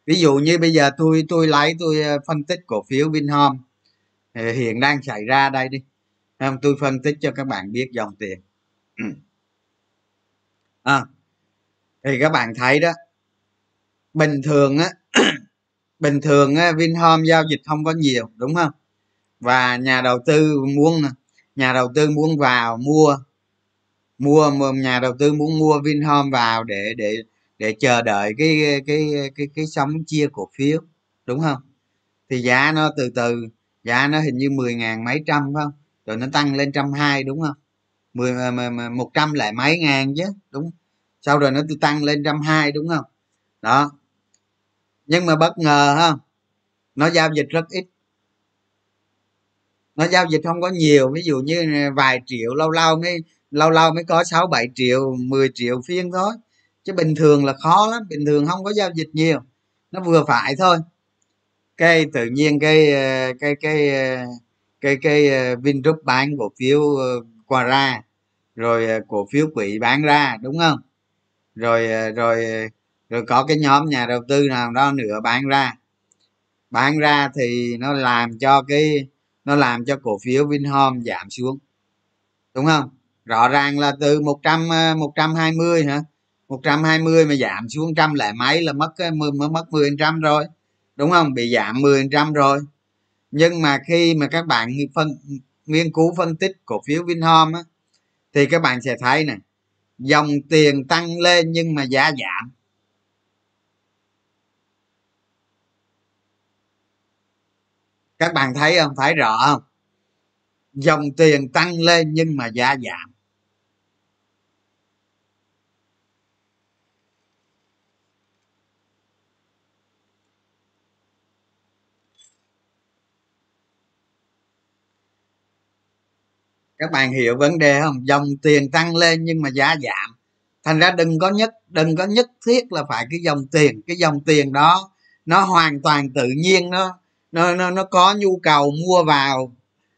Ví dụ như bây giờ tôi tôi lấy tôi ờ, phân tích cổ phiếu vinhome hiện đang xảy ra đây đi. Tôi phân tích cho các bạn biết dòng tiền. Ừ. À, thì các bạn thấy đó bình thường á bình thường á, vinhome giao dịch không có nhiều đúng không? Và nhà đầu tư muốn nhà đầu tư muốn vào mua mua nhà đầu tư muốn mua vinhome vào để để để chờ đợi cái cái cái cái sóng chia cổ phiếu đúng không? Thì giá nó từ từ giá nó hình như mười ngàn mấy trăm phải không? Rồi nó tăng lên trăm hai đúng không? Mười một trăm lại mấy ngàn chứ đúng sau rồi nó tăng lên trăm hai, đúng không? Đó. Nhưng mà bất ngờ, ha, nó giao dịch rất ít. Nó giao dịch không có nhiều, ví dụ như vài triệu, lâu lâu mới, lâu lâu mới có sáu bảy triệu 10 triệu phiên thôi. Chứ bình thường là khó lắm, bình thường không có giao dịch nhiều. Nó vừa phải thôi. Cái tự nhiên cái ờ, cái cái ờ, cái cái ờ, vingroup bán cổ phiếu qua ra, rồi cổ phiếu quỹ bán ra, đúng không? Rồi ờ, rồi rồi có cái nhóm nhà đầu tư nào đó nữa bán ra. Bán ra thì nó làm cho cái nó làm cho cổ phiếu Vinhome giảm xuống. Đúng không? Rõ ràng là từ một trăm ờ, một trăm hai mươi hả? 120 mà giảm xuống trăm lại mấy là mất ờ, mới mất 10 trăm rồi. Đúng không? Bị giảm 10 trăm rồi. Nhưng mà khi mà các bạn phân nghiên cứu phân tích cổ phiếu Vinhome á, thì các bạn sẽ thấy này dòng tiền tăng lên nhưng mà giá giảm. Các bạn thấy không? Phải rõ không? Dòng tiền tăng lên nhưng mà giá giảm. Các bạn hiểu vấn đề không? Dòng tiền tăng lên nhưng mà giá giảm. Thành ra đừng có nhất đừng có nhất thiết là phải cái dòng tiền. Cái dòng tiền đó nó hoàn toàn tự nhiên nó nó nó, nó có nhu cầu mua vào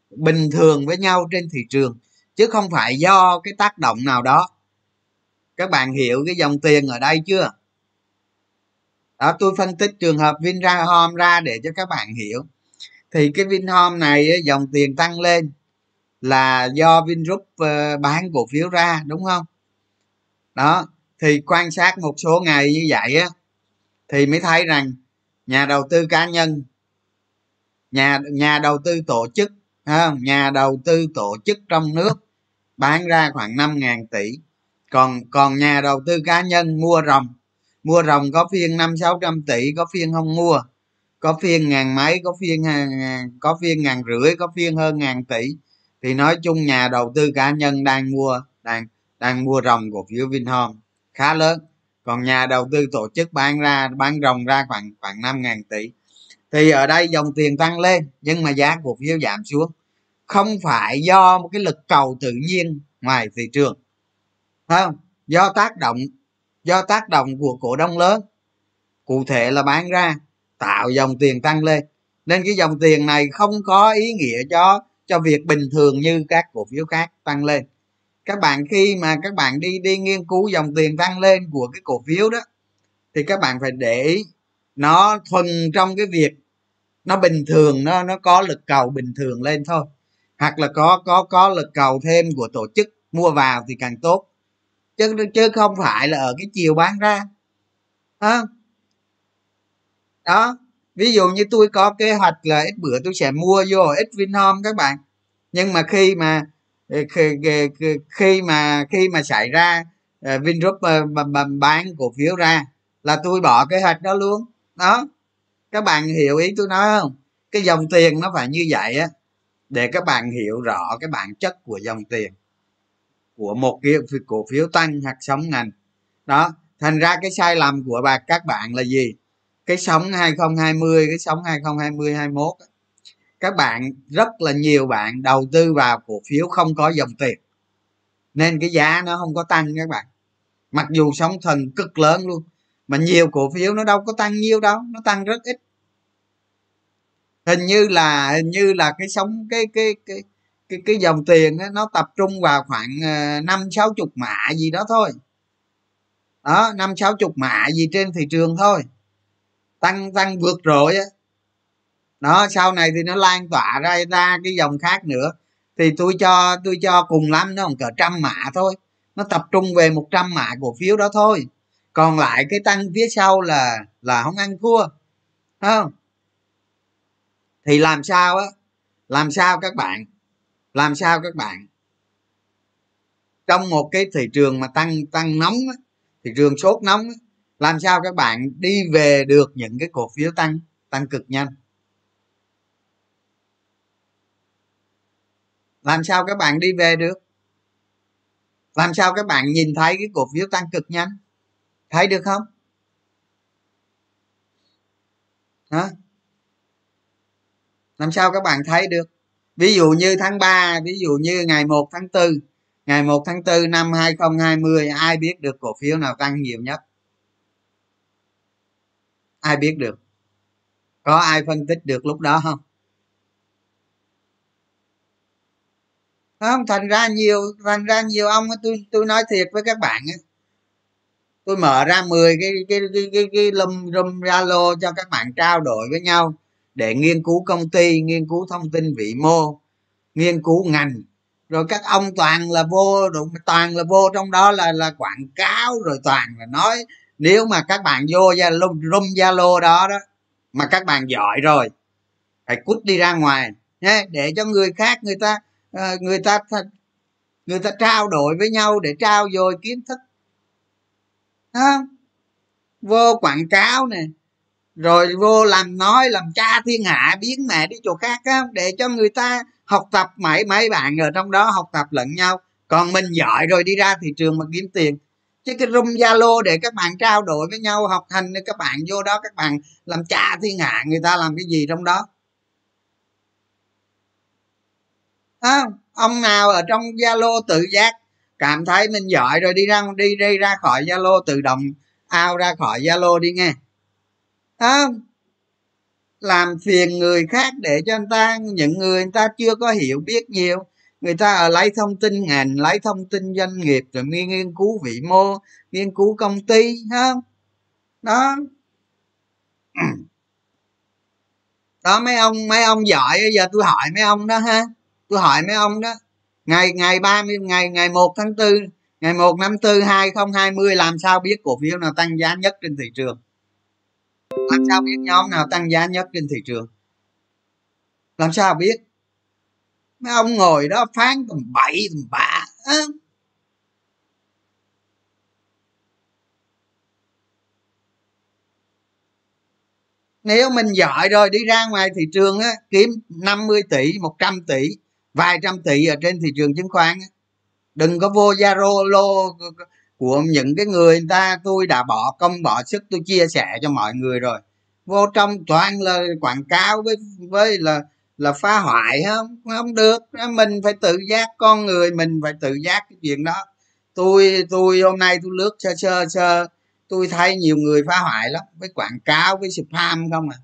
bình thường với nhau trên thị trường chứ không phải do cái tác động nào đó. Các bạn hiểu cái dòng tiền ở đây chưa? Đó tôi phân tích trường hợp vinhome ra để cho các bạn hiểu. Thì cái vinhome này dòng tiền tăng lên là do vingroup ờ, bán cổ phiếu ra, đúng không? Đó, thì quan sát một số ngày như vậy á, thì mới thấy rằng nhà đầu tư cá nhân, nhà nhà đầu tư tổ chức không? nhà đầu tư tổ chức trong nước bán ra khoảng 5.000 tỷ. Còn còn nhà đầu tư cá nhân mua rồng mua rồng có phiên năm sáu trăm tỷ, có phiên không mua, có phiên ngàn mấy, có phiên à, có phiên ngàn rưỡi, có phiên hơn ngàn tỷ thì nói chung nhà đầu tư cá nhân đang mua, đang đang mua rồng cổ phiếu Vinhome khá lớn. Còn nhà đầu tư tổ chức bán ra, bán rồng ra khoảng khoảng năm ngàn tỷ. Thì ở đây dòng tiền tăng lên, nhưng mà giá cổ phiếu giảm xuống. Không phải do một cái lực cầu tự nhiên ngoài thị trường. Không? Do tác động, do tác động của cổ đông lớn. Cụ thể là bán ra, tạo dòng tiền tăng lên. Nên cái dòng tiền này không có ý nghĩa cho cho việc bình thường như các cổ phiếu khác tăng lên. Các bạn khi mà các bạn đi đi nghiên cứu dòng tiền tăng lên của cái cổ phiếu đó, thì các bạn phải để ý, nó thuần trong cái việc nó bình thường, nó nó có lực cầu bình thường lên thôi. Hoặc là có có có lực cầu thêm của tổ chức mua vào thì càng tốt. Chứ chứ không phải là ở cái chiều bán ra. À. đó ví dụ như tôi có kế hoạch là ít bữa tôi sẽ mua vô ít vinhome các bạn. Nhưng mà khi mà ờ, khi, khi mà khi mà xảy ra ờ, uh, vingroup uh, bán cổ phiếu ra là tôi bỏ kế hoạch đó luôn. Đó. Các bạn hiểu ý tôi nói không? Cái dòng tiền nó phải như vậy á để các bạn hiểu rõ cái bản chất của dòng tiền của một cái cổ phiếu tăng hoặc sống ngành. Đó. Thành ra cái sai lầm của bà các bạn là gì? Cái sóng 2020 cái sóng 2020 21 các bạn rất là nhiều bạn đầu tư vào cổ phiếu không có dòng tiền. Nên cái giá nó không có tăng các bạn. Mặc dù sóng thần cực lớn luôn mà nhiều cổ phiếu nó đâu có tăng nhiều đâu nó tăng rất ít. Hình như là hình như là cái sóng cái cái cái cái cái dòng tiền đó, nó tập trung vào khoảng ờ, năm sáu chục mã gì đó thôi. Đó năm sáu chục mã gì trên thị trường thôi tăng tăng vượt rồi á. Đó sau này thì nó lan tỏa ra ra cái dòng khác nữa. Thì tôi cho tôi cho cùng lắm nó còn cỡ trăm mã thôi. Nó tập trung về một trăm mã cổ phiếu đó thôi. Còn lại cái tăng phía sau là là không ăn thua. Không? Thì làm sao á? Làm sao các bạn? Làm sao các bạn? Trong một cái thị trường mà tăng tăng nóng á, thị trường sốt nóng á, làm sao các bạn đi về được những cái cổ phiếu tăng tăng cực nhanh? Làm sao các bạn đi về được? Làm sao các bạn nhìn thấy cái cổ phiếu tăng cực nhanh? Thấy được không? Hả? Làm sao các bạn thấy được? Ví dụ như tháng 3 ví dụ như ngày 1 tháng 4 ngày 1 tháng 4 năm 2020 ai biết được cổ phiếu nào tăng nhiều nhất? Ai biết được? Có ai phân tích được lúc đó không? Không thành ra nhiều thành ra nhiều ông tôi tôi nói thiệt với các bạn tôi mở ra 10 cái cái cái cái, cái lum rum zalo cho các bạn trao đổi với nhau để nghiên cứu công ty nghiên cứu thông tin vĩ mô nghiên cứu ngành. Rồi các ông toàn là vô toàn là vô trong đó là là quảng cáo rồi toàn là nói nếu mà các bạn vô zalo room zalo đó đó mà các bạn giỏi rồi phải cút đi ra ngoài. Nhé để cho người khác người ta ờ, người ta người ta trao đổi với nhau để trao dồi kiến thức. À, vô quảng cáo nè rồi vô làm nói làm cha thiên hạ biến mẹ đi chỗ khác á để cho người ta học tập mấy mấy bạn ở trong đó học tập lẫn nhau. Còn mình giỏi rồi đi ra thị trường mà kiếm tiền chứ cái room zalo để các bạn trao đổi với nhau học hành các bạn vô đó các bạn làm cha thiên hạ người ta làm cái gì trong đó? À, ông nào ở trong zalo tự giác cảm thấy mình giỏi rồi đi ra đi đi ra khỏi zalo tự động ao ra khỏi zalo đi nghe. À, làm phiền người khác để cho người ta những người người ta chưa có hiểu biết nhiều người ta ở lấy thông tin ngành lấy thông tin doanh nghiệp rồi nghiên, nghiên cứu vĩ mô nghiên cứu công ty không đó. Đó mấy ông mấy ông giỏi giờ tôi hỏi mấy ông đó ha? Tôi hỏi mấy ông đó. Ngày ngày ba mươi ngày ngày một tháng tư ngày một năm tư hai không hai mươi làm sao biết cổ phiếu nào tăng giá nhất trên thị trường? Làm sao biết nhóm nào tăng giá nhất trên thị trường? Làm sao biết? Mấy ông ngồi đó phán tầm bậy tầm bạ à. nếu mình giỏi rồi đi ra ngoài thị trường á kiếm 50 tỷ 100 tỷ vài trăm tỷ ở trên thị trường chứng khoán á đừng có vô zalo lô của những cái người, người ta tôi đã bỏ công bỏ sức tôi chia sẻ cho mọi người rồi vô trong toàn là quảng cáo với với là là phá hoại, không không được. Mình phải tự giác, con người mình phải tự giác cái chuyện đó. Tôi tôi hôm nay tôi lướt sơ sơ sơ, tôi thấy nhiều người phá hoại lắm, với quảng cáo, với spam không à.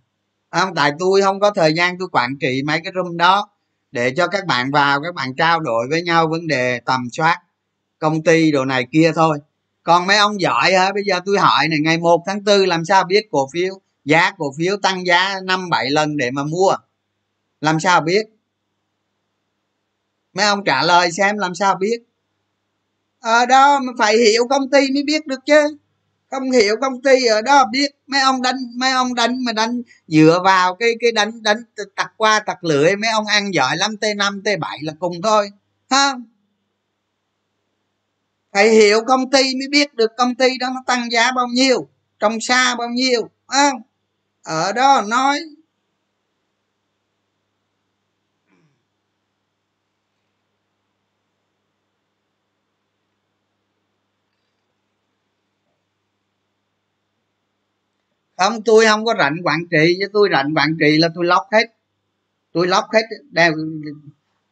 Không, tại tôi không có thời gian tôi quản trị mấy cái room đó để cho các bạn vào, các bạn trao đổi với nhau vấn đề tầm soát, công ty đồ này kia thôi. Còn mấy ông giỏi hả? Bây giờ tôi hỏi này, ngày 1 tháng 4 làm sao biết cổ phiếu, giá cổ phiếu tăng giá năm, bảy lần để mà mua? Làm sao biết? Mấy ông trả lời xem làm sao biết? Ở đó phải hiểu công ty mới biết được chứ. Không hiểu công ty ở đó biết. Mấy ông đánh, mấy ông đánh mà đánh dựa vào cái cái đánh đánh tặc qua tặc lưỡi. Mấy ông ăn giỏi lắm, t 5 t 7 là cùng thôi. Ha? Phải hiểu công ty mới biết được công ty đó nó tăng giá bao nhiêu, trong xa bao nhiêu không? Ở đó nói không tôi không có rảnh quản trị. Chứ tôi rảnh quản trị là tôi lóc hết. Tôi lóc hết đeo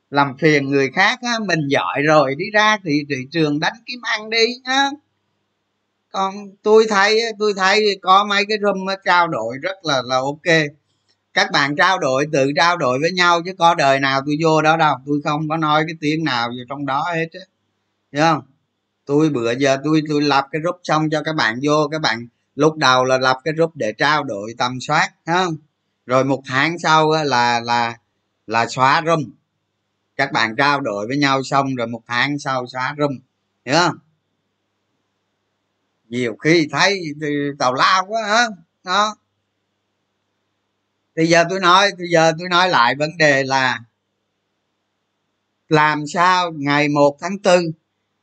làm phiền người khác á, mình giỏi rồi đi ra thì thị trường đánh kiếm ăn đi á. Còn tôi thấy tôi thấy có mấy cái room trao đổi rất là là ok. Các bạn trao đổi tự trao đổi với nhau chứ có đời nào tôi vô đó đâu. Tôi không có nói cái tiếng nào gì trong đó hết á. Không? Tôi bữa giờ tôi tôi lập cái group xong cho các bạn vô các bạn lúc đầu là lập cái group để trao đổi tầm soát không? Rồi một tháng sau là là là xóa room. Các bạn trao đổi với nhau xong rồi một tháng sau xóa room, hiểu không? Nhiều khi thấy tàu lao quá hả đó. Thì giờ tôi nói bây giờ tôi nói lại vấn đề là làm sao ngày 1 tháng 4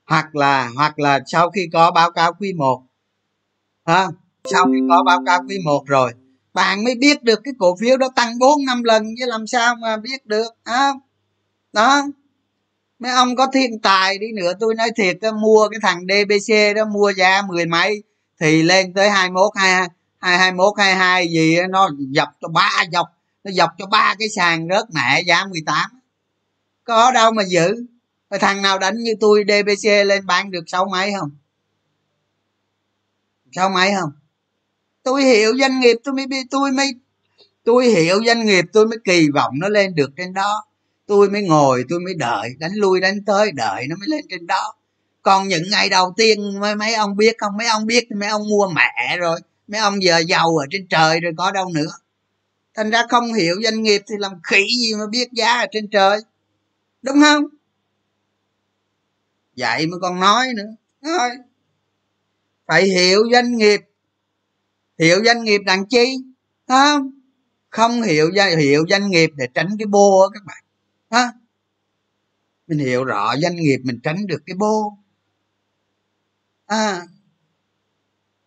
hoặc là hoặc là sau khi có báo cáo quý 1 ha sau khi có báo cáo quý 1 rồi bạn mới biết được cái cổ phiếu đó tăng 4 năm lần chứ làm sao mà biết được ha đó. Mấy ông có thiên tài đi nữa tôi nói thiệt đó, mua cái thằng dbc đó mua giá mười mấy thì lên tới hai mốt hai hai hai mốt hai hai gì nó dọc cho ba dọc nó dọc cho ba cái sàn rớt mẹ giá 18 có đâu mà giữ. Rồi thằng nào đánh như tôi dbc lên bán được sáu mấy không? Sáu mấy không? Tôi hiểu doanh nghiệp tôi mới tôi mới tôi hiểu doanh nghiệp tôi mới kỳ vọng nó lên được trên đó. Tôi mới ngồi tôi mới đợi đánh lui đánh tới đợi nó mới lên trên đó. Còn những ngày đầu tiên mấy, mấy ông biết không? Mấy ông biết thì mấy ông mua mẹ rồi mấy ông giờ giàu ở trên trời rồi có đâu nữa. Thành ra không hiểu doanh nghiệp thì làm khỉ gì mà biết giá ở trên trời. Đúng không? Vậy mà còn nói nữa. Thôi phải hiểu doanh nghiệp hiểu doanh nghiệp đằng chi? Không không hiểu hiểu doanh nghiệp để tránh cái bô các bạn. Ha mình hiểu rõ doanh nghiệp mình tránh được cái bô. À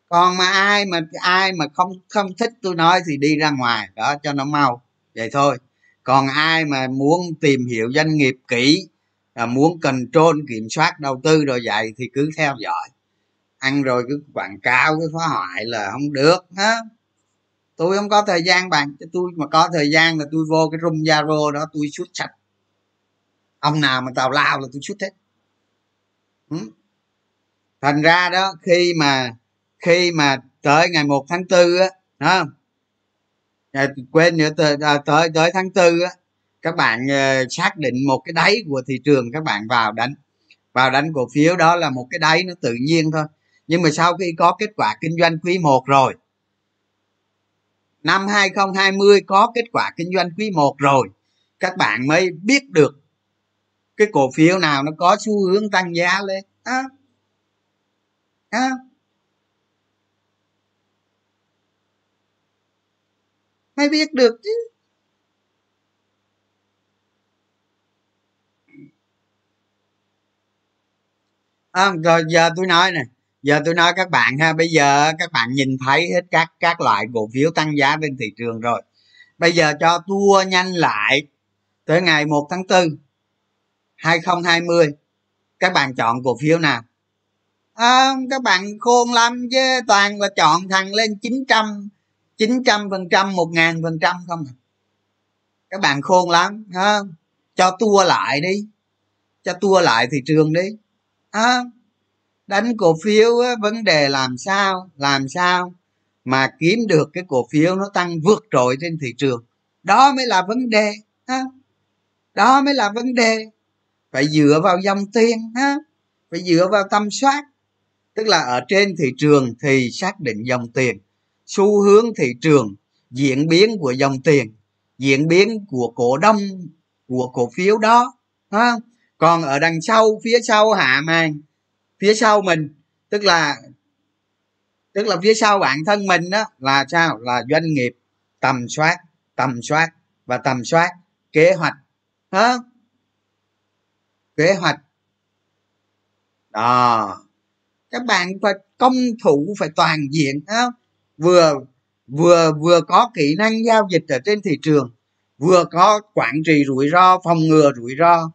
còn mà ai mà ai mà không không thích tôi nói thì đi ra ngoài, đó, cho nó mau. Vậy thôi. Còn ai mà muốn tìm hiểu doanh nghiệp kỹ à, muốn cần trôn kiểm soát, đầu tư rồi vậy thì cứ theo dõi ăn rồi cứ quảng cáo cái phá hoại là không được ha. Tôi không có thời gian bạn cho tôi mà có thời gian là tôi vô cái room zalo đó tôi xuất sạch. Ông nào mà tào lao là tôi xuất hết. Ừ. thành ra đó khi mà khi mà tới ngày 1 tháng 4 á đó, à, quên nữa tới, à, tới tới tháng 4 á các bạn ờ, xác định một cái đáy của thị trường các bạn vào đánh. Vào đánh cổ phiếu đó là một cái đáy nó tự nhiên thôi nhưng mà sau khi có kết quả kinh doanh quý 1 rồi năm 2020 có kết quả kinh doanh quý 1 rồi các bạn mới biết được cái cổ phiếu nào nó có xu hướng tăng giá lên. À, à. mới biết được chứ. À, rồi giờ tôi nói này giờ tôi nói các bạn ha bây giờ các bạn nhìn thấy hết các các loại cổ phiếu tăng giá trên thị trường rồi. Bây giờ cho tua nhanh lại tới ngày 1 tháng 4 2020 các bạn chọn cổ phiếu nào? À, các bạn khôn lắm chứ toàn là chọn thằng lên 900 900 phần trăm một ngàn phần trăm không à. các bạn khôn lắm ha. Cho tua lại đi cho tua lại thị trường đi à, đánh cổ phiếu á, vấn đề làm sao làm sao mà kiếm được cái cổ phiếu nó tăng vượt trội trên thị trường? Đó mới là vấn đề ha? Đó mới là vấn đề. Phải dựa vào dòng tiền ha? Phải dựa vào tâm soát. Tức là ở trên thị trường thì xác định dòng tiền. Xu hướng thị trường diễn biến của dòng tiền diễn biến của cổ đông của cổ phiếu đó ha? Còn ở đằng sau phía sau hạ màn phía sau mình, tức là tức là phía sau bản thân mình đó là sao? Là doanh nghiệp tầm soát tầm soát và tầm soát kế hoạch. Hả? Kế hoạch. Đó. Các bạn phải, công thủ phải toàn diện đó. vừa vừa vừa có kỹ năng giao dịch ở trên thị trường, vừa có quản trị rủi ro, phòng ngừa rủi ro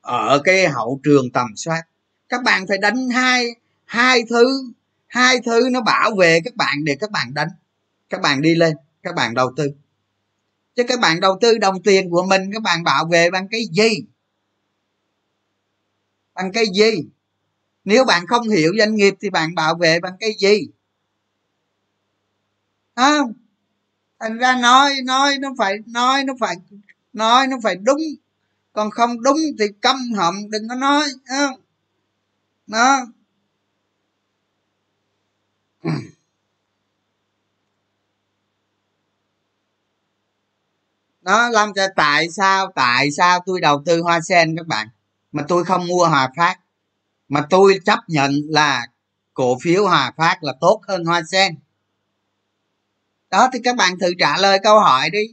ở cái hậu trường tầm soát các bạn phải đánh hai hai thứ hai thứ nó bảo vệ các bạn để các bạn đánh. Các bạn đi lên, các bạn đầu tư. Chứ các bạn đầu tư đồng tiền của mình, các bạn bảo vệ bằng cái gì? Bằng cái gì? Nếu bạn không hiểu doanh nghiệp thì bạn bảo vệ bằng cái gì? Không thành ra nói nói nó phải, nói nó phải, nói nó phải đúng. Còn không đúng thì câm họng, đừng có nói không nó đó làm cho tại sao tại sao tôi đầu tư hoa sen các bạn? Mà tôi không mua hòa phát. Mà tôi chấp nhận là cổ phiếu hòa phát là tốt hơn hoa sen. Đó, thì các bạn thử trả lời câu hỏi đi.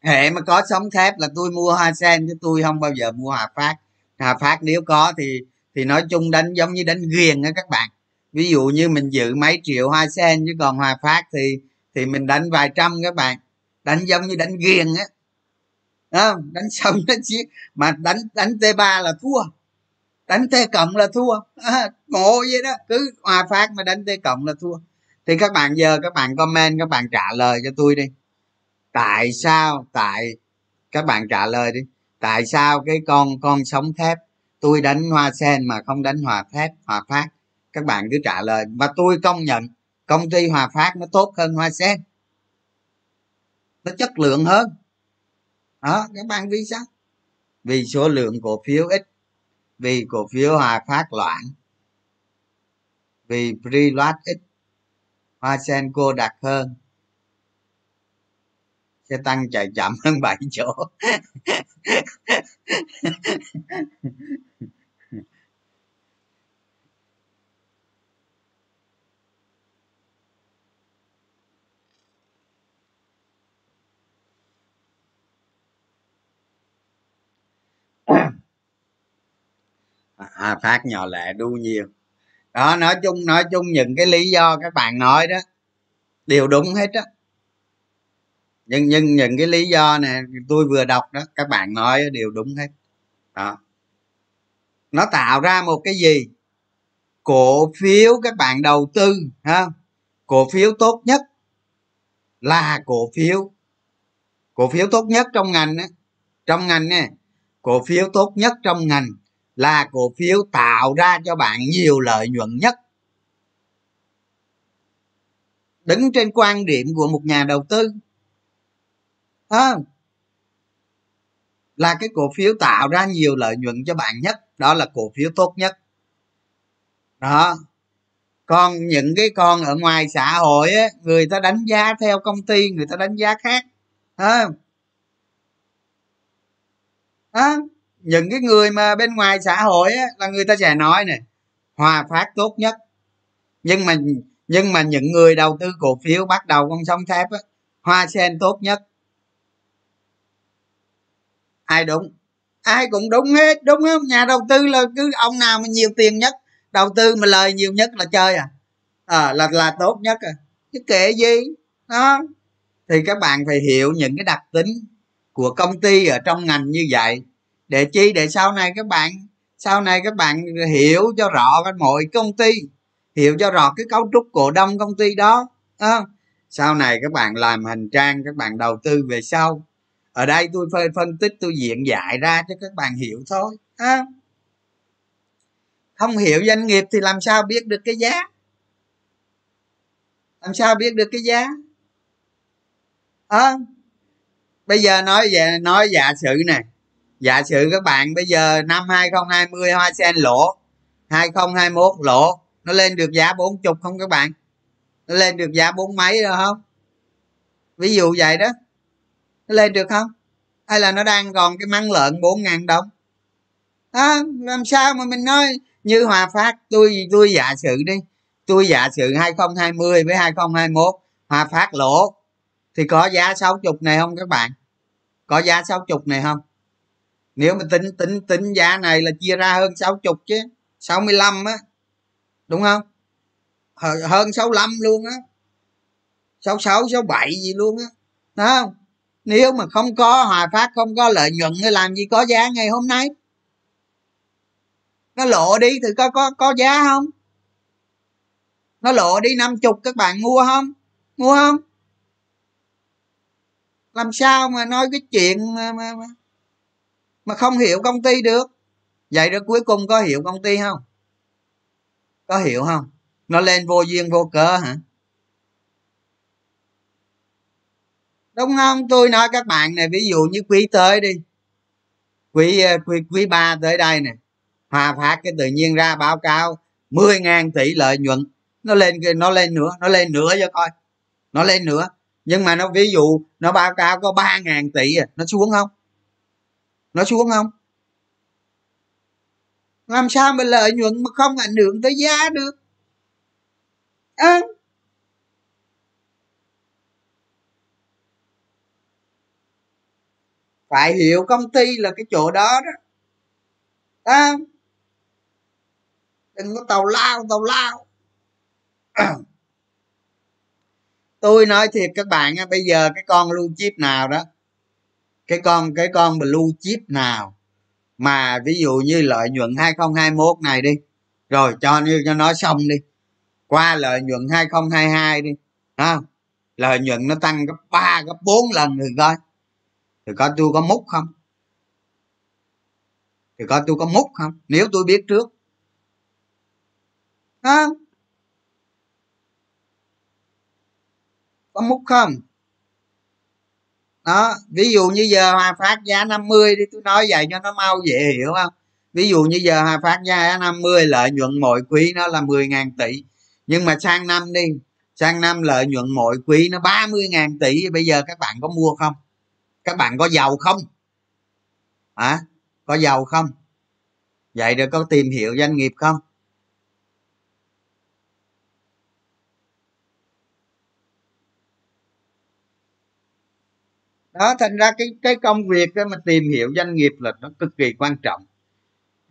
Hệ mà có sống thép là tôi mua hoa sen chứ tôi không bao giờ mua hòa phát hòa phát nếu có thì thì nói chung đánh giống như đánh ghiền á các bạn. Ví dụ như mình giữ mấy triệu hoa sen chứ còn hòa phát thì thì mình đánh vài trăm các bạn. Đánh giống như đánh ghiền á. À, đánh xong nó chỉ mà đánh đánh t 3 là thua. Đánh t cộng là thua. À, ngộ vậy đó. Cứ hòa phát mà đánh t cộng là thua. Thì các bạn giờ các bạn comment các bạn trả lời cho tôi đi. Tại sao tại các bạn trả lời đi tại sao cái con con sống thép? Tôi đánh hoa sen mà không đánh hòa thép hòa phát. Các bạn cứ trả lời. Và tôi công nhận, công ty hòa phát nó tốt hơn hoa sen. Nó chất lượng hơn. Đó, các bạn vì sao? Vì số lượng cổ phiếu ít. Vì cổ phiếu hòa phát loạn. Vì preload ít. Hoa sen cô đặc hơn xe tăng chạy chậm hơn bảy chỗ. À, phát nhỏ lẻ đu nhiều. Đó nói chung nói chung những cái lý do các bạn nói đó đều đúng hết á nhưng nhưng những cái lý do này tôi vừa đọc đó, các bạn nói đều đúng hết. Đó. Nó tạo ra một cái gì? Cổ phiếu các bạn đầu tư, ha? Cổ phiếu tốt nhất là cổ phiếu. Cổ phiếu tốt nhất trong ngành á, trong ngành nè, cổ phiếu tốt nhất trong ngành là cổ phiếu tạo ra cho bạn nhiều lợi nhuận nhất. Đứng trên quan điểm của một nhà đầu tư à, là cái cổ phiếu tạo ra nhiều lợi nhuận cho bạn nhất. Đó là cổ phiếu tốt nhất. Đó. Còn những cái con ở ngoài xã hội á người ta đánh giá theo công ty người ta đánh giá khác. À, à, những cái người mà bên ngoài xã hội á, là người ta sẽ nói này hòa phát tốt nhất. Nhưng mà nhưng mà những người đầu tư cổ phiếu bắt đầu con sông thép á, hoa sen tốt nhất ai đúng? Ai cũng đúng hết đúng không? Nhà đầu tư là cứ ông nào mà nhiều tiền nhất đầu tư mà lời nhiều nhất là chơi à, à là là tốt nhất à. Chứ kệ gì đó thì các bạn phải hiểu những cái đặc tính của công ty ở trong ngành như vậy. Để chi? Để sau này các bạn sau này các bạn hiểu cho rõ cái mọi công ty hiểu cho rõ cái cấu trúc cổ đông công ty đó à, sau này các bạn làm hành trang các bạn đầu tư về sau ở đây tôi phân, tích tôi diện giải ra cho các bạn hiểu thôi ha? Không hiểu doanh nghiệp thì làm sao biết được cái giá? Làm sao biết được cái giá? À. bây giờ nói về nói giả sử này giả sử các bạn bây giờ năm 2020 hoa sen lỗ 2021 lỗ nó lên được giá bốn chục không các bạn? Nó lên được giá bốn mấy rồi không? Ví dụ vậy đó lên được không? Hay là nó đang còn cái măng lợn bốn ngàn đồng? À, làm sao mà mình nói như hòa phát tôi tôi giả sử đi tôi giả sử 2020 với 2021 hòa phát lỗ thì có giá sáu chục này không các bạn? Có giá sáu chục này không? Nếu mà tính tính tính giá này là chia ra hơn sáu chục chứ 65 á đúng không? Hơn 65 luôn á 66 67 gì luôn á đó không? Nếu mà không có hòa phát không có lợi nhuận thì làm gì có giá ngày hôm nay? Nó lộ đi thì có có có giá không? Nó lộ đi năm chục các bạn mua không? Mua không? Làm sao mà nói cái chuyện mà, mà, mà, mà không hiểu công ty được? Vậy rồi cuối cùng có hiểu công ty không? Có hiểu không? Nó lên vô duyên vô cớ hả? Đúng không? Tôi nói các bạn này ví dụ như quý tới đi. Quý ờ, quý quý ba tới đây này hòa phát cái tự nhiên ra báo cáo 10.000 tỷ lợi nhuận. Nó lên nó lên nữa nó lên nữa cho coi. Nó lên nữa. Nhưng mà nó ví dụ nó báo cáo có 3.000 tỷ à nó xuống không? Nó xuống không? Làm sao mà lợi nhuận mà không ảnh hưởng tới giá được? À, phải hiểu công ty là cái chỗ đó đó. À, đừng có tàu lao tàu lao. Tôi nói thiệt các bạn bây giờ cái con lưu chip nào đó cái con cái con blue chip nào mà ví dụ như lợi nhuận 2021 này đi. Rồi cho như cho nó xong đi. Qua lợi nhuận 2022 đi ha. Lợi nhuận nó tăng gấp ba gấp bốn lần thì coi thì coi tôi có múc không? Thì coi tôi có múc không? Nếu tôi biết trước. À. có múc không? Đó, ví dụ như giờ hòa phát giá 50 đi, tôi nói vậy cho nó mau dễ hiểu không? Ví dụ như giờ hòa phát giá 50 lợi nhuận mỗi quý nó là 10.000 tỷ. Nhưng mà sang năm đi, sang năm lợi nhuận mỗi quý nó 30.000 tỷ. Bây giờ các bạn có mua không? Các bạn có giàu không? Hả? Có giàu không? Vậy được có tìm hiểu doanh nghiệp không? Đó thành ra cái cái công việc đó mà tìm hiểu doanh nghiệp là nó cực kỳ quan trọng.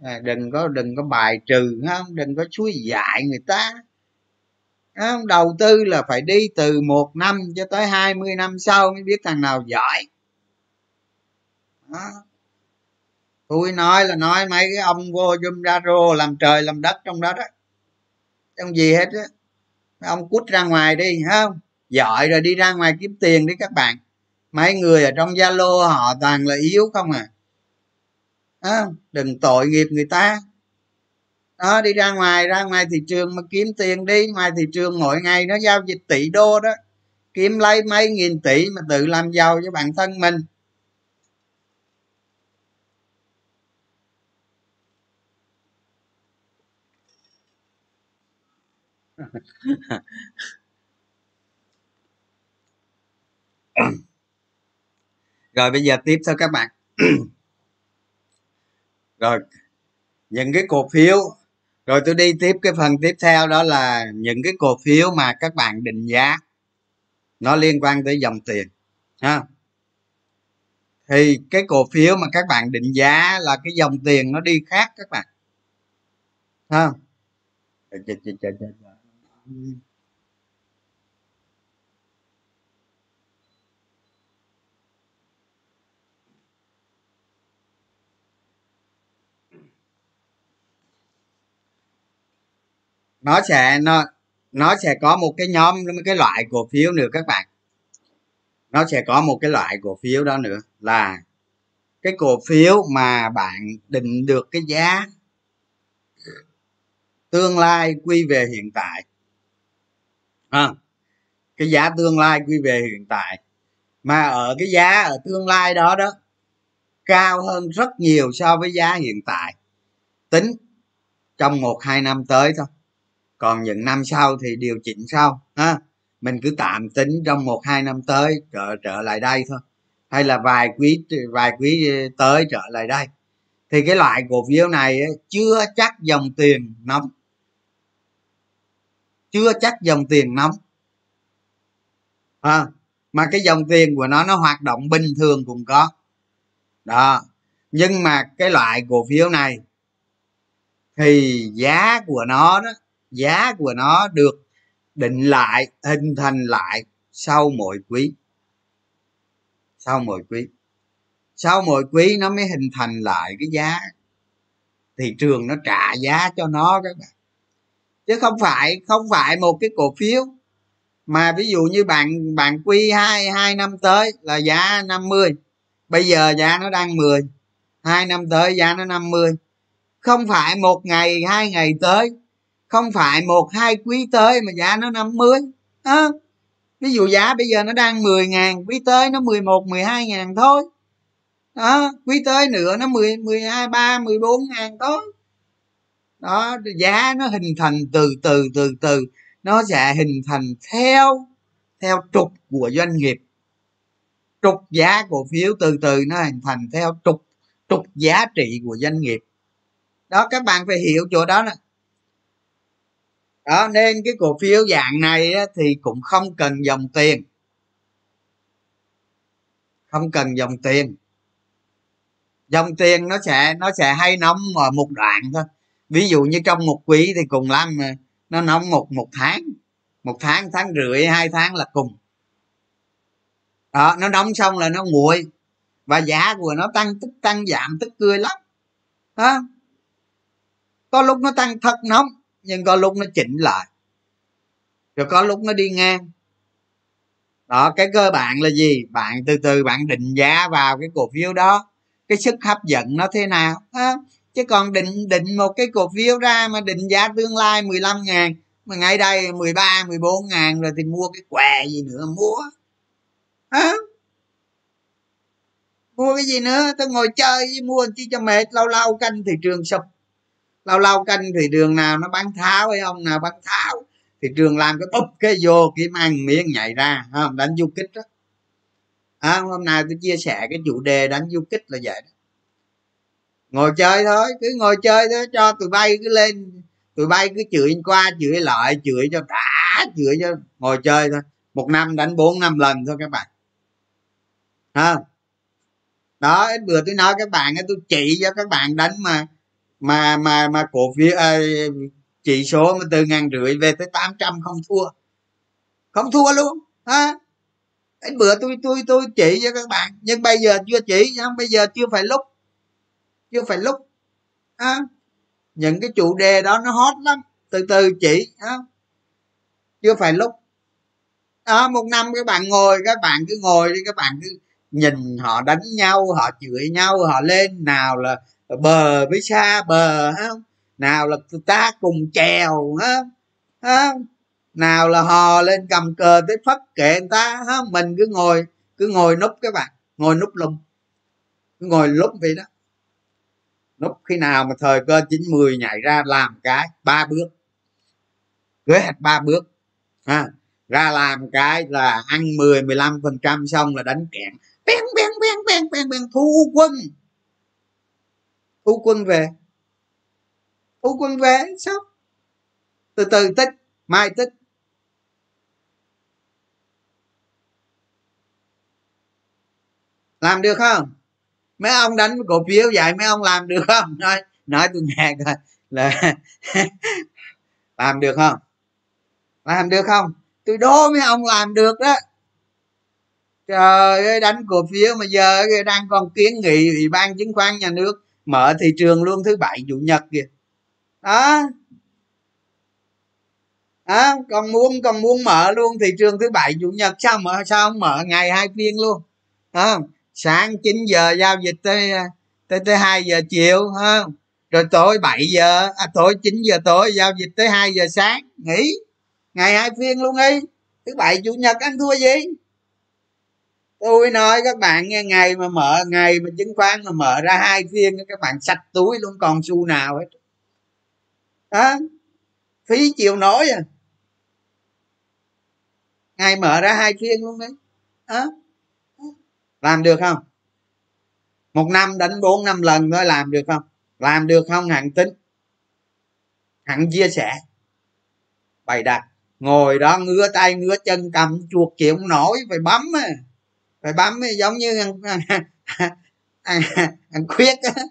À, đừng có đừng có bài trừ không? Đừng có suối dạy người ta. Không? đầu tư là phải đi từ một năm cho tới 20 năm sau mới biết thằng nào giỏi đó. tôi nói là nói mấy cái ông vô dung ra rô làm trời làm đất trong đó đó. Trong gì hết á. Ông cút ra ngoài đi không? Giỏi rồi đi ra ngoài kiếm tiền đi các bạn. Mấy người ở trong zalo họ toàn là yếu không à. À, đừng tội nghiệp người ta. Đó đi ra ngoài ra ngoài thị trường mà kiếm tiền đi. Ngoài thị trường mỗi ngày nó giao dịch tỷ đô đó. Kiếm lấy mấy nghìn tỷ mà tự làm giàu cho bản thân mình. rồi bây giờ tiếp theo các bạn. Rồi, những cái cổ phiếu. Rồi tôi đi tiếp cái phần tiếp theo, đó là những cái cổ phiếu mà các bạn định giá. Nó liên quan tới dòng tiền, ha. Thì cái cổ phiếu mà các bạn định giá là cái dòng tiền nó đi khác các bạn, ha nó sẽ, nó nó sẽ có một cái nhóm, cái loại cổ phiếu nữa các bạn. Nó sẽ có một cái loại cổ phiếu đó nữa là cái cổ phiếu mà bạn định được cái giá tương lai quy về hiện tại à, cái giá tương lai quy về hiện tại. Mà ở cái giá ở tương lai đó đó cao hơn rất nhiều so với giá hiện tại. Tính trong một hai năm tới thôi. Còn những năm sau thì điều chỉnh sau ha. Mình cứ tạm tính trong một hai năm tới trở trở lại đây thôi. Hay là vài quý vài quý tới trở lại đây. Thì cái loại cổ phiếu này chưa chắc dòng tiền nóng chưa chắc dòng tiền nóng. À, mà cái dòng tiền của nó nó hoạt động bình thường cũng có. Đó. Nhưng mà cái loại cổ phiếu này thì giá của nó đó giá của nó được định lại hình thành lại sau mỗi quý. Sau mỗi quý. Sau mỗi quý nó mới hình thành lại cái giá. Thị trường nó trả giá cho nó các bạn chứ không phải không phải một cái cổ phiếu. Mà ví dụ như bạn bạn quy hai hai năm tới là giá 50 bây giờ giá nó đang 10 hai năm tới giá nó 50 không phải một ngày hai ngày tới không phải một hai quý tới mà giá nó 50 à, ví dụ giá bây giờ nó đang 10 ngàn quý tới nó 11 12 ngàn thôi. Đó quý tới nữa nó 10 12 3 14 ngàn thôi đó giá nó hình thành từ từ từ từ. Nó sẽ hình thành theo theo trục của doanh nghiệp. Trục giá cổ phiếu từ từ nó hình thành theo trục trục giá trị của doanh nghiệp. Đó các bạn phải hiểu chỗ đó nè. Đó nên cái cổ phiếu dạng này á, thì cũng không cần dòng tiền. Không cần dòng tiền. Dòng tiền nó sẽ nó sẽ hay nóng ở một đoạn thôi ví dụ như trong một quý thì cùng lắm à, nó nóng một một tháng. Một tháng tháng rưỡi, hai tháng là cùng. Đó, nó nóng xong là nó nguội. Và giá của nó tăng, tức tăng giảm, tức cười lắm. Đó. có lúc nó tăng thật nóng, nhưng có lúc nó chỉnh lại. Rồi có lúc nó đi ngang. Đó, cái cơ bản là gì? Bạn từ từ bạn định giá vào cái cổ phiếu đó. Cái sức hấp dẫn nó thế nào? Đó chứ còn định định một cái cổ phiếu ra mà định giá tương lai 15 ngàn mà ngay đây 13 14 ngàn rồi thì mua cái què gì nữa mua. À, mua cái gì nữa? Tôi ngồi chơi với mua chi cho mệt lâu lâu canh thị trường sụp. Lâu lâu canh thị trường nào nó bán tháo hay không nào bán tháo thị trường làm cái búp cái vô kiếm ăn miếng nhảy ra không đánh du kích đó. À, hôm nay tôi chia sẻ cái chủ đề đánh du kích là vậy đó ngồi chơi thôi cứ ngồi chơi thôi cho tụi bay cứ lên. Tụi bay cứ chửi qua chửi lại chửi cho đã chửi cho ngồi chơi thôi. Một năm đánh bốn năm lần thôi các bạn. Ha? Đó bữa tôi nói các bạn tôi chỉ cho các bạn đánh mà mà mà mà cổ phiếu à, chỉ số mà từ ngàn rưỡi về tới 800 không thua. Không thua luôn ha? Đến bữa tôi tôi tôi chỉ cho các bạn. Nhưng bây giờ chưa chỉ không bây giờ chưa phải lúc chưa phải lúc à, những cái chủ đề đó nó hot lắm. Từ từ chỉ à, chưa phải lúc. À, một năm các bạn ngồi các bạn cứ ngồi đi các bạn cứ nhìn họ đánh nhau họ chửi nhau họ lên nào là bờ với xa bờ không nào là ta cùng chèo ha không nào là hò lên cầm cờ tới phất kệ người ta ha mình cứ ngồi cứ ngồi núp các bạn ngồi núp lùng cứ ngồi lúc vậy đó núp khi nào mà thời cơ chín mười nhảy ra làm cái, ba bước. Kế hoạch ba bước. Ha, ra làm cái là ăn 10 15 phần trăm xong là đánh kẹn. Bèn bèn bèn bèn bèn bèn thu quân. Thu quân về. Thu quân về, sao? Từ từ tích, mai tích. Làm được không? Mấy ông đánh cổ phiếu vậy mấy ông làm được không? Nói nói tôi nghe coi. Là làm được không? Làm được không? Tôi đố mấy ông làm được đó. Trời ơi đánh cổ phiếu mà giờ đang còn kiến nghị ủy ban chứng khoán nhà nước mở thị trường luôn thứ bảy chủ nhật kìa. Đó. À, còn muốn còn muốn mở luôn thị trường thứ bảy chủ nhật. Sao mở sao không mở? Ngày hai phiên luôn. À, sáng 9 giờ giao dịch tới tới tới hai giờ chiều ha rồi tối 7 giờ à, tối 9 giờ tối giao dịch tới 2 giờ sáng nghỉ. Ngày hai phiên luôn đi. Thứ bảy chủ nhật ăn thua gì? Tôi nói các bạn nghe ngày mà mở ngày mà chứng khoán mà mở ra hai phiên các bạn sạch túi luôn còn xu nào hết. Đó phí chịu nổi à. Ngày mở ra hai phiên luôn đấy đó làm được không? Một năm đánh bốn năm lần thôi làm được không? Làm được không hẳn tính? Hẳn chia sẻ. Bày đặt ngồi đó ngứa tay ngứa chân cầm chuột chịu không nổi phải bấm à phải bấm giống như ăn, ăn, ăn, ăn quyết á.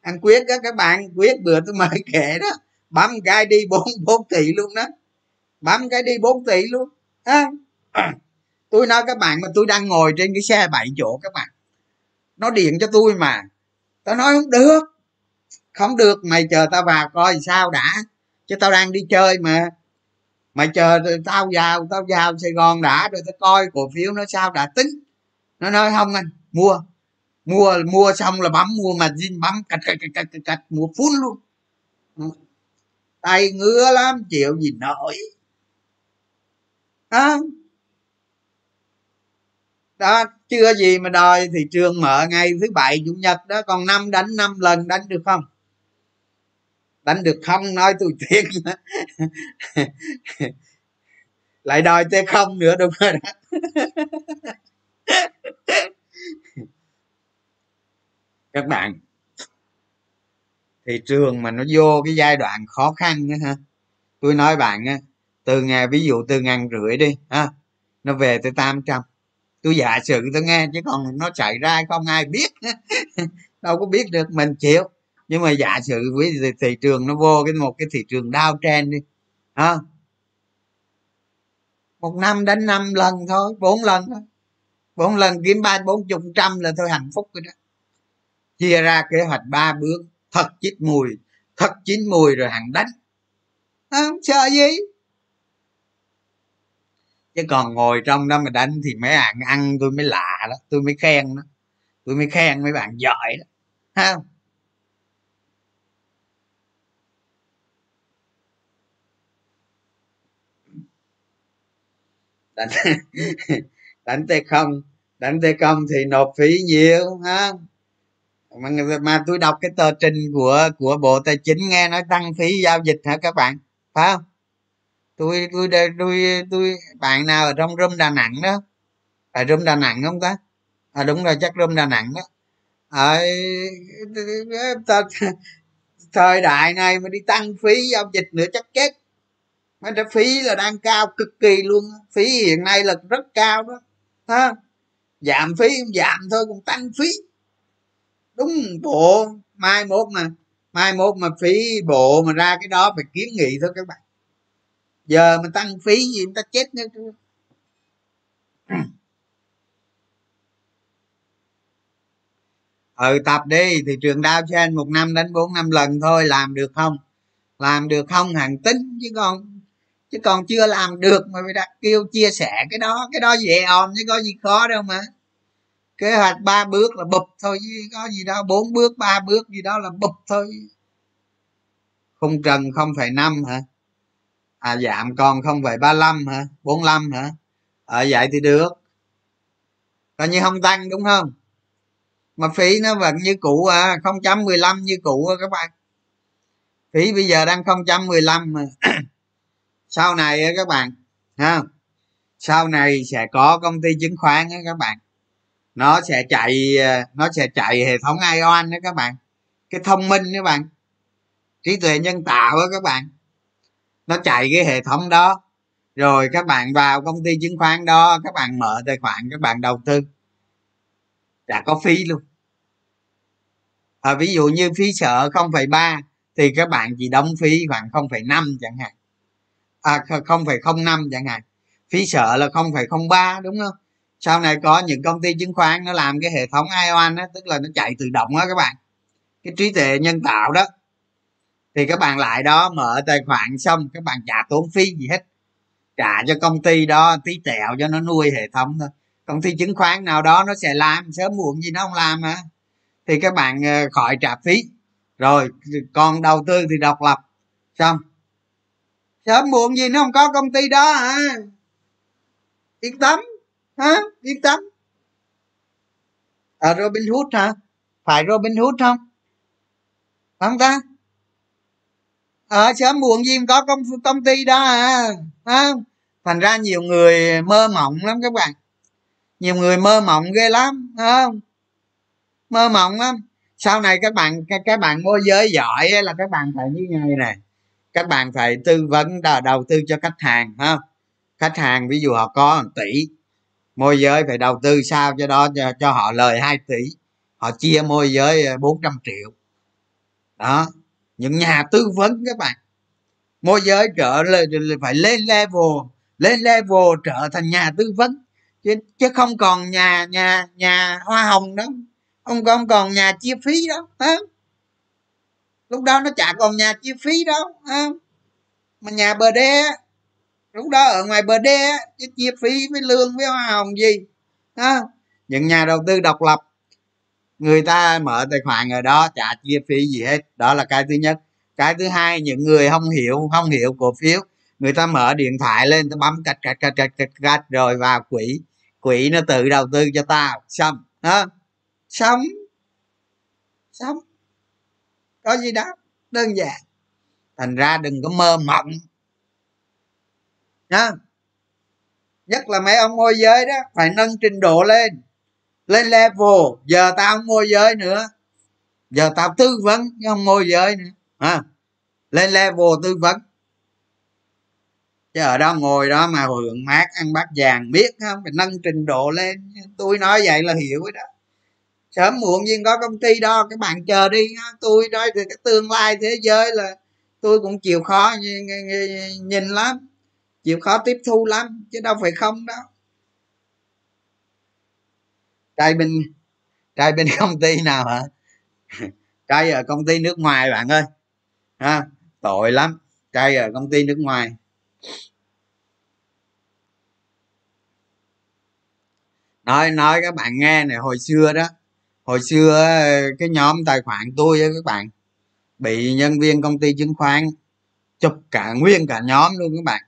Ăn quyết á các bạn quyết bữa tôi mời kể đó. Bấm cái đi bốn bốn tỷ luôn đó. Bấm cái đi bốn tỷ luôn. À tôi nói các bạn mà tôi đang ngồi trên cái xe bảy chỗ các bạn. Nó điện cho tôi mà. Tao nói không được. Không được, mày chờ tao vào coi sao đã. Chứ tao đang đi chơi mà. Mày chờ tao vào tao vào sài gòn đã rồi tao coi cổ phiếu nó sao đã tính. Nó nói không anh, mua. Mua mua xong là bấm, mua mà zin bấm, cạch cạch cạch cạch cạch mua phun luôn. Tay ngứa lắm, chịu gì nổi. À đó, chưa gì mà đòi thị trường mở ngày thứ bảy, chủ nhật đó, còn năm đánh năm lần, đánh được không? Đánh được không? Nói tôi tiếc lại đòi t không nữa, đúng rồi đó. Các bạn thị trường mà nó vô cái giai đoạn khó khăn á ha. Tôi nói bạn á, từ ngày, ví dụ từ ngàn rưỡi đi, ha, nó về tới 800 tôi giả sử tôi nghe, chứ còn nó xảy ra không ai biết. Đâu có biết được, mình chịu. Nhưng mà giả sử với thị trường nó vô cái một cái thị trường đau trend đi ha một năm đến năm lần thôi, bốn lần thôi. Bốn lần kiếm ba, bốn chục trăm là thôi, hạnh phúc rồi đó. Chia ra kế hoạch ba bước, thật chít mùi, thật chín mùi rồi hẳn đánh. Không sợ gì? Chứ còn ngồi trong đó mà đánh thì mấy bạn ăn tôi mới lạ đó tôi mới khen đó. Tôi mới khen mấy bạn giỏi đó. Ha đánh đánh tê không đánh tê không thì nộp phí nhiều ha mà, mà tôi đọc cái tờ trình của của bộ tài chính nghe nói tăng phí giao dịch hả các bạn? Phải không? Tôi tôi tôi tôi, tôi bạn nào ở trong room đà nẵng đó? Ở room đà nẵng không ta? À đúng rồi chắc room đà nẵng đó. Ở ta, thời đại này mà đi tăng phí giao dịch nữa chắc chết. Mà cái phí là đang cao cực kỳ luôn. Phí hiện nay là rất cao đó. Ha? Giảm phí không giảm thôi còn tăng phí. Đúng bộ mai mốt mà mai mốt mà phí bộ mà ra cái đó phải kiến nghị thôi các bạn giờ mà tăng phí gì người ta chết nữa. Ừ tập đi thị trường đao trên một năm đến bốn năm lần thôi, làm được không? Làm được không hàng tính, chứ còn chứ còn chưa làm được mà phải đặt kêu chia sẻ cái đó cái đó dễ òm chứ có gì khó đâu mà. Kế hoạch ba bước là bụp thôi, chứ có gì đâu, bốn bước, ba bước gì đó là bụp thôi. Khung trần không phải năm hả? À giảm còn không phải ba lăm hả? bốn lăm hả? Ở à, vậy thì được. Coi như không tăng đúng không? Mà phí nó vẫn như cũ à không chấm mười lăm như cũ à các bạn. Phí bây giờ đang không chấm mười lăm mà. Sau này các bạn ha? Sau này sẽ có công ty chứng khoán á các bạn. Nó sẽ chạy à, nó sẽ chạy hệ thống ion đó các bạn. Cái thông minh các bạn. Trí tuệ nhân tạo đó các bạn nó chạy cái hệ thống đó. Rồi các bạn vào công ty chứng khoán đó các bạn mở tài khoản các bạn đầu tư. Đã có phí luôn. À, ví dụ như phí sợ 0,3 thì các bạn chỉ đóng phí khoảng 0,5 chẳng hạn. À 0,05 chẳng hạn. Phí sợ là 0,03 đúng không? Sau này có những công ty chứng khoán nó làm cái hệ thống ion đó tức là nó chạy tự động đó các bạn. Cái trí tuệ nhân tạo đó thì các bạn lại đó mở tài khoản xong, các bạn trả tốn phí gì hết. Trả cho công ty đó, tí tẹo cho nó nuôi hệ thống thôi. Công ty chứng khoán nào đó nó sẽ làm, sớm muộn gì nó không làm mà. Thì các bạn ờ, khỏi trả phí. Rồi còn đầu tư thì độc lập, xong. Sớm muộn gì nó không có công ty đó hả? Yên tâm, hả? Yên tâm. Ờ, à robin hood hả? Phải robin hood không? Không ta? Ở sớm muộn gì có công công ty đó à không? Thành ra nhiều người mơ mộng lắm các bạn. Nhiều người mơ mộng ghê lắm không? Mơ mộng lắm. Sau này các bạn các, các bạn môi giới giỏi là các bạn phải như này này các bạn phải tư vấn đầu tư cho khách hàng ha khách hàng ví dụ họ có 1 tỷ môi giới phải đầu tư sao cho đó cho, cho họ lời 2 tỷ. Họ chia môi giới 400 triệu. Đó những nhà tư vấn các bạn môi giới trở lên phải lên level lên level trở thành nhà tư vấn chứ, chứ không còn nhà nhà nhà hoa hồng đó không còn còn nhà chia phí đó hả? lúc đó nó chả còn nhà chia phí đâu hả? mà nhà bờ đê lúc đó ở ngoài bờ đê chứ chia phí với lương với hoa hồng gì hả? những nhà đầu tư độc lập người ta mở tài khoản ở đó trả chia phí gì hết. Đó là cái thứ nhất. Cái thứ hai những người không hiểu không hiểu cổ phiếu người ta mở điện thoại lên ta bấm cạch cạch cạch cạch cạch, cạch rồi vào quỹ. Quỹ nó tự đầu tư cho tao. Xong. Đó sống sống có gì đó đơn giản. Thành ra đừng có mơ mộng. Nhá. Nhất là mấy ông môi giới đó phải nâng trình độ lên lên level giờ tao không môi giới nữa. Giờ tao tư vấn chứ không môi giới nữa. À, lên level tư vấn. Chứ ở đó ngồi đó mà hưởng mát ăn bát vàng biết không? Phải nâng trình độ lên. Tôi nói vậy là hiểu đó. Sớm muộn nhiên có công ty đó các bạn chờ đi tôi nói về cái tương lai thế giới là tôi cũng chịu khó nhìn lắm. Chịu khó tiếp thu lắm chứ đâu phải không đâu trai bên trai bên công ty nào hả? Trai ở công ty nước ngoài bạn ơi. Ha, tội lắm. Trai ở công ty nước ngoài. Nói nói các bạn nghe này, hồi xưa đó, hồi xưa ờ, cái nhóm tài khoản tôi á, các bạn, bị nhân viên công ty chứng khoán chụp cả, nguyên cả nhóm luôn các bạn,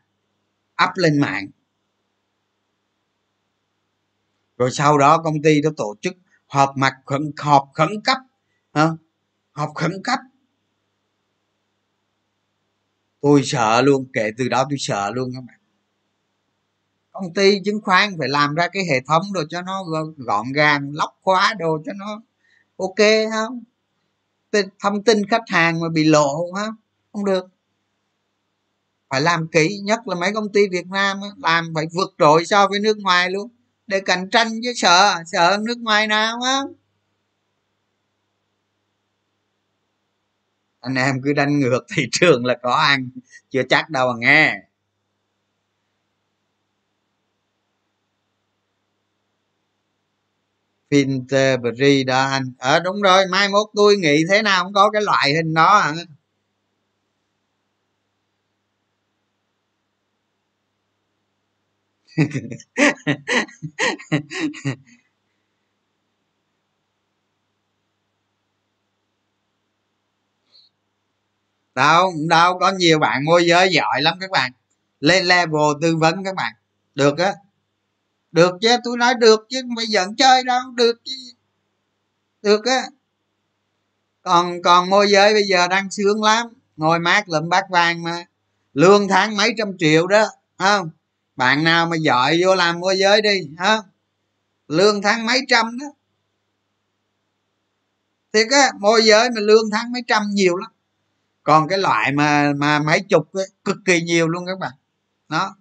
up lên mạng rồi sau đó công ty đó tổ chức họp mặt khẩn, họp khẩn cấp, hả? họp khẩn cấp. Tôi sợ luôn, kể từ đó tôi sợ luôn các bạn. Công ty chứng khoán phải làm ra cái hệ thống đồ cho nó gọn gàng, lóc khóa đồ cho nó ok không thông tin khách hàng mà bị lộ không không được. Phải làm kỹ, nhất là mấy công ty việt nam làm phải vượt trội so với nước ngoài luôn để cạnh tranh chứ sợ sợ nước ngoài nào á. Anh em cứ đánh ngược thị trường là có ăn chưa chắc đâu à nghe. Pinterberry đó anh. Ở à, đúng rồi mai mốt tôi nghĩ thế nào cũng có cái loại hình đó à. đâu đâu có nhiều bạn môi giới giỏi lắm các bạn. Lên level tư vấn các bạn. Được á. Được chứ, tôi nói được chứ bây giờ chơi đâu, được chứ. Được á. Còn còn môi giới bây giờ đang sướng lắm. Ngồi mát lụm bát vàng mà. Lương tháng mấy trăm triệu đó không? Bạn nào mà giỏi vô làm môi giới đi hả? Lương tháng mấy trăm đó. Thiệt á môi giới mà lương tháng mấy trăm nhiều lắm. Còn cái loại mà mà mấy chục ấy, cực kỳ nhiều luôn các bạn. Đó.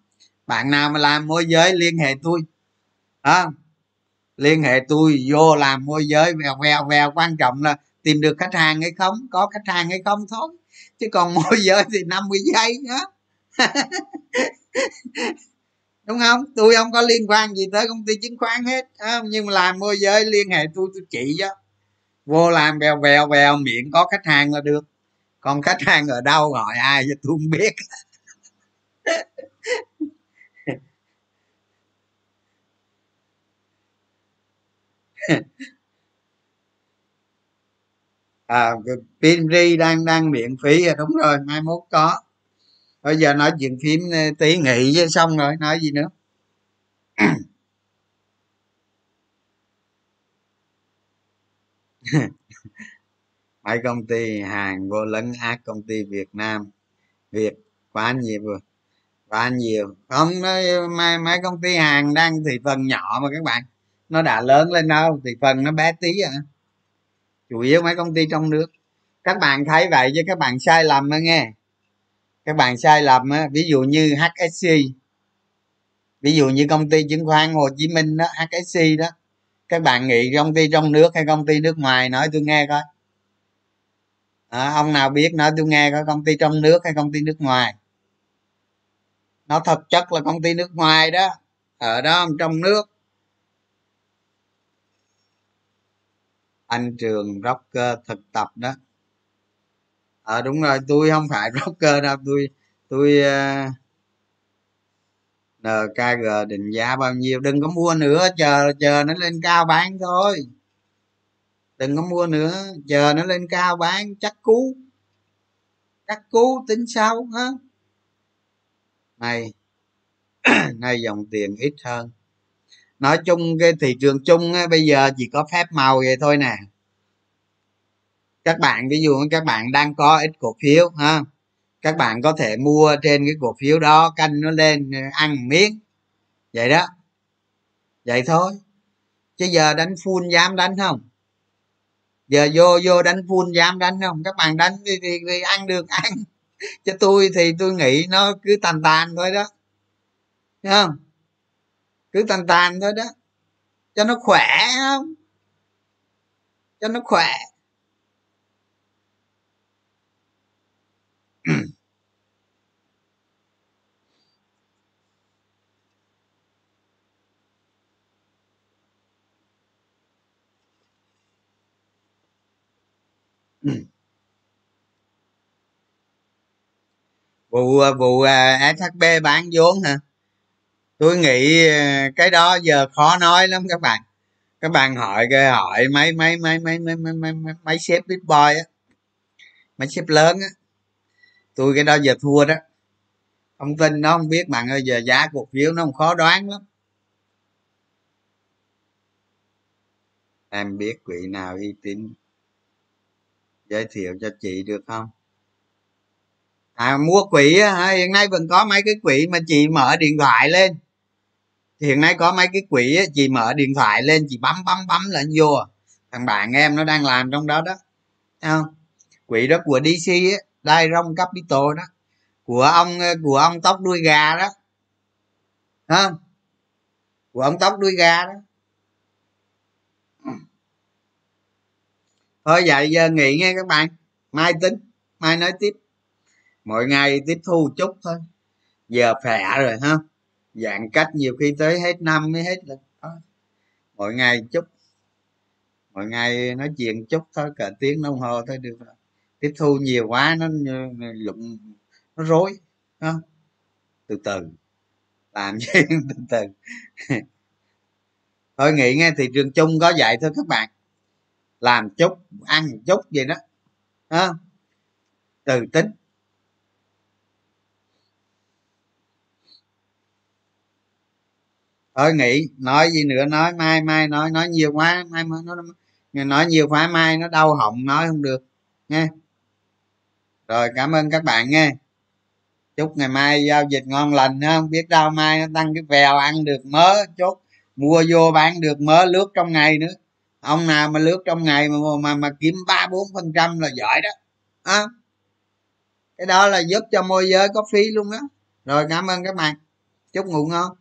Bạn nào mà làm môi giới liên hệ tôi. À, liên hệ tôi vô làm môi giới vèo vèo vèo. Quan trọng là tìm được khách hàng hay không. Có khách hàng hay không thôi. Chứ còn môi giới thì 50 giây á đúng không? Tôi không có liên quan gì tới công ty chứng khoán hết không? nhưng mà làm môi giới, liên hệ tôi tôi chỉ cho. Vô làm vèo vèo vèo, miệng có khách hàng là được. Còn khách hàng ở đâu gọi ai tôi không biết. À phim ri đang đang miễn phí rồi, đúng rồi, mai mốt có bây giờ nói chuyện phim ờ, tí nghị với xong rồi nói gì nữa? Mấy công ty hàng vô lấn ác công ty việt nam. Việt quá nhiều rồi quá nhiều. Không mấy, mấy công ty hàng đang thị phần nhỏ mà các bạn. Nó đã lớn lên đâu thị phần nó bé tí à. Chủ yếu mấy công ty trong nước. Các bạn thấy vậy chứ các bạn sai lầm đó nghe các bạn sai lầm á ví dụ như hsc ví dụ như công ty chứng khoán hồ chí minh đó hsc đó các bạn nghĩ công ty trong nước hay công ty nước ngoài nói tôi nghe coi. À, ông nào biết nói tôi nghe coi công ty trong nước hay công ty nước ngoài. Nó thực chất là công ty nước ngoài đó ở đó trong nước. Anh trường rocker thực tập đó à, đúng rồi tôi không phải rocker đâu tôi tôi ờ, uh, nkg định giá bao nhiêu đừng có mua nữa chờ chờ nó lên cao bán thôi. Đừng có mua nữa chờ nó lên cao bán chắc cú chắc cú tính sau hả? Này nay dòng tiền ít hơn. Nói chung cái thị trường chung á, bây giờ chỉ có phép màu vậy thôi nè các bạn ví dụ các bạn đang có ít cổ phiếu ha các bạn có thể mua trên cái cổ phiếu đó canh nó lên ờ, ăn miếng. Vậy đó. Vậy thôi. Chứ giờ đánh full dám đánh không? Giờ vô vô đánh full dám đánh không? Các bạn đánh thì, thì, thì ăn được ăn. Cho tôi thì tôi nghĩ nó cứ tàn tàn thôi đó. Thấy không? Cứ tàn tàn thôi đó. Cho nó khỏe không? Cho nó khỏe. vụ vụ à, shb bán vốn hả? Tôi nghĩ à, cái đó giờ khó nói lắm các bạn. Các bạn hỏi cái hỏi mấy mấy mấy mấy mấy mấy mấy, mấy, mấy sếp big boy á mấy sếp lớn á tôi cái đó giờ thua đó. Không tin nó, không biết, bạn ơi, giờ giá cổ phiếu nó không khó đoán lắm. Em biết quỹ nào uy tín? Giới thiệu cho chị được không? À mua quỹ hiện nay vẫn có mấy cái quỹ mà chị mở điện thoại lên. Hiện nay có mấy cái quỹ chị mở điện thoại lên, chị bấm bấm bấm là vô. Thằng bạn em nó đang làm trong đó đó. Thấy không? Quỹ đó của dc á đai rong capital đó. Của ông của ông tóc đuôi gà đó. Không của ông tóc đuôi gà đó. Thôi, vậy giờ nghỉ nghe các bạn. Mai tính, mai nói tiếp. Mỗi ngày tiếp thu chút thôi. Giờ khỏe rồi, ha? Giãn cách nhiều khi tới hết năm mới hết được. Mỗi ngày chút. Mỗi ngày nói chuyện chút thôi, cả tiếng đồng hồ thôi, được rồi tiếp thu nhiều quá nó lụng nó rối không? Từ từ. Làm gì từ từ. Thôi nghĩ nghe, thị trường chung có vậy thôi các bạn. Làm chút, ăn chút gì đó. Ha từ tính. Thôi nghĩ nói gì nữa, nói, mai mai nói nói nhiều quá, mai mai nó nói nhiều quá, mai nó đau họng, nói không được, nghe rồi cảm ơn các bạn nha. Chúc ngày mai giao dịch ngon lành ha. Không biết đâu mai nó tăng cái vèo ăn được mớ chốt mua vô bán được mớ lướt trong ngày nữa. Ông nào mà lướt trong ngày mà mà mà kiếm ba bốn phần trăm là giỏi đó. À, cái đó là giúp cho môi giới có phí luôn đó rồi cảm ơn các bạn. Chúc ngủ ngon.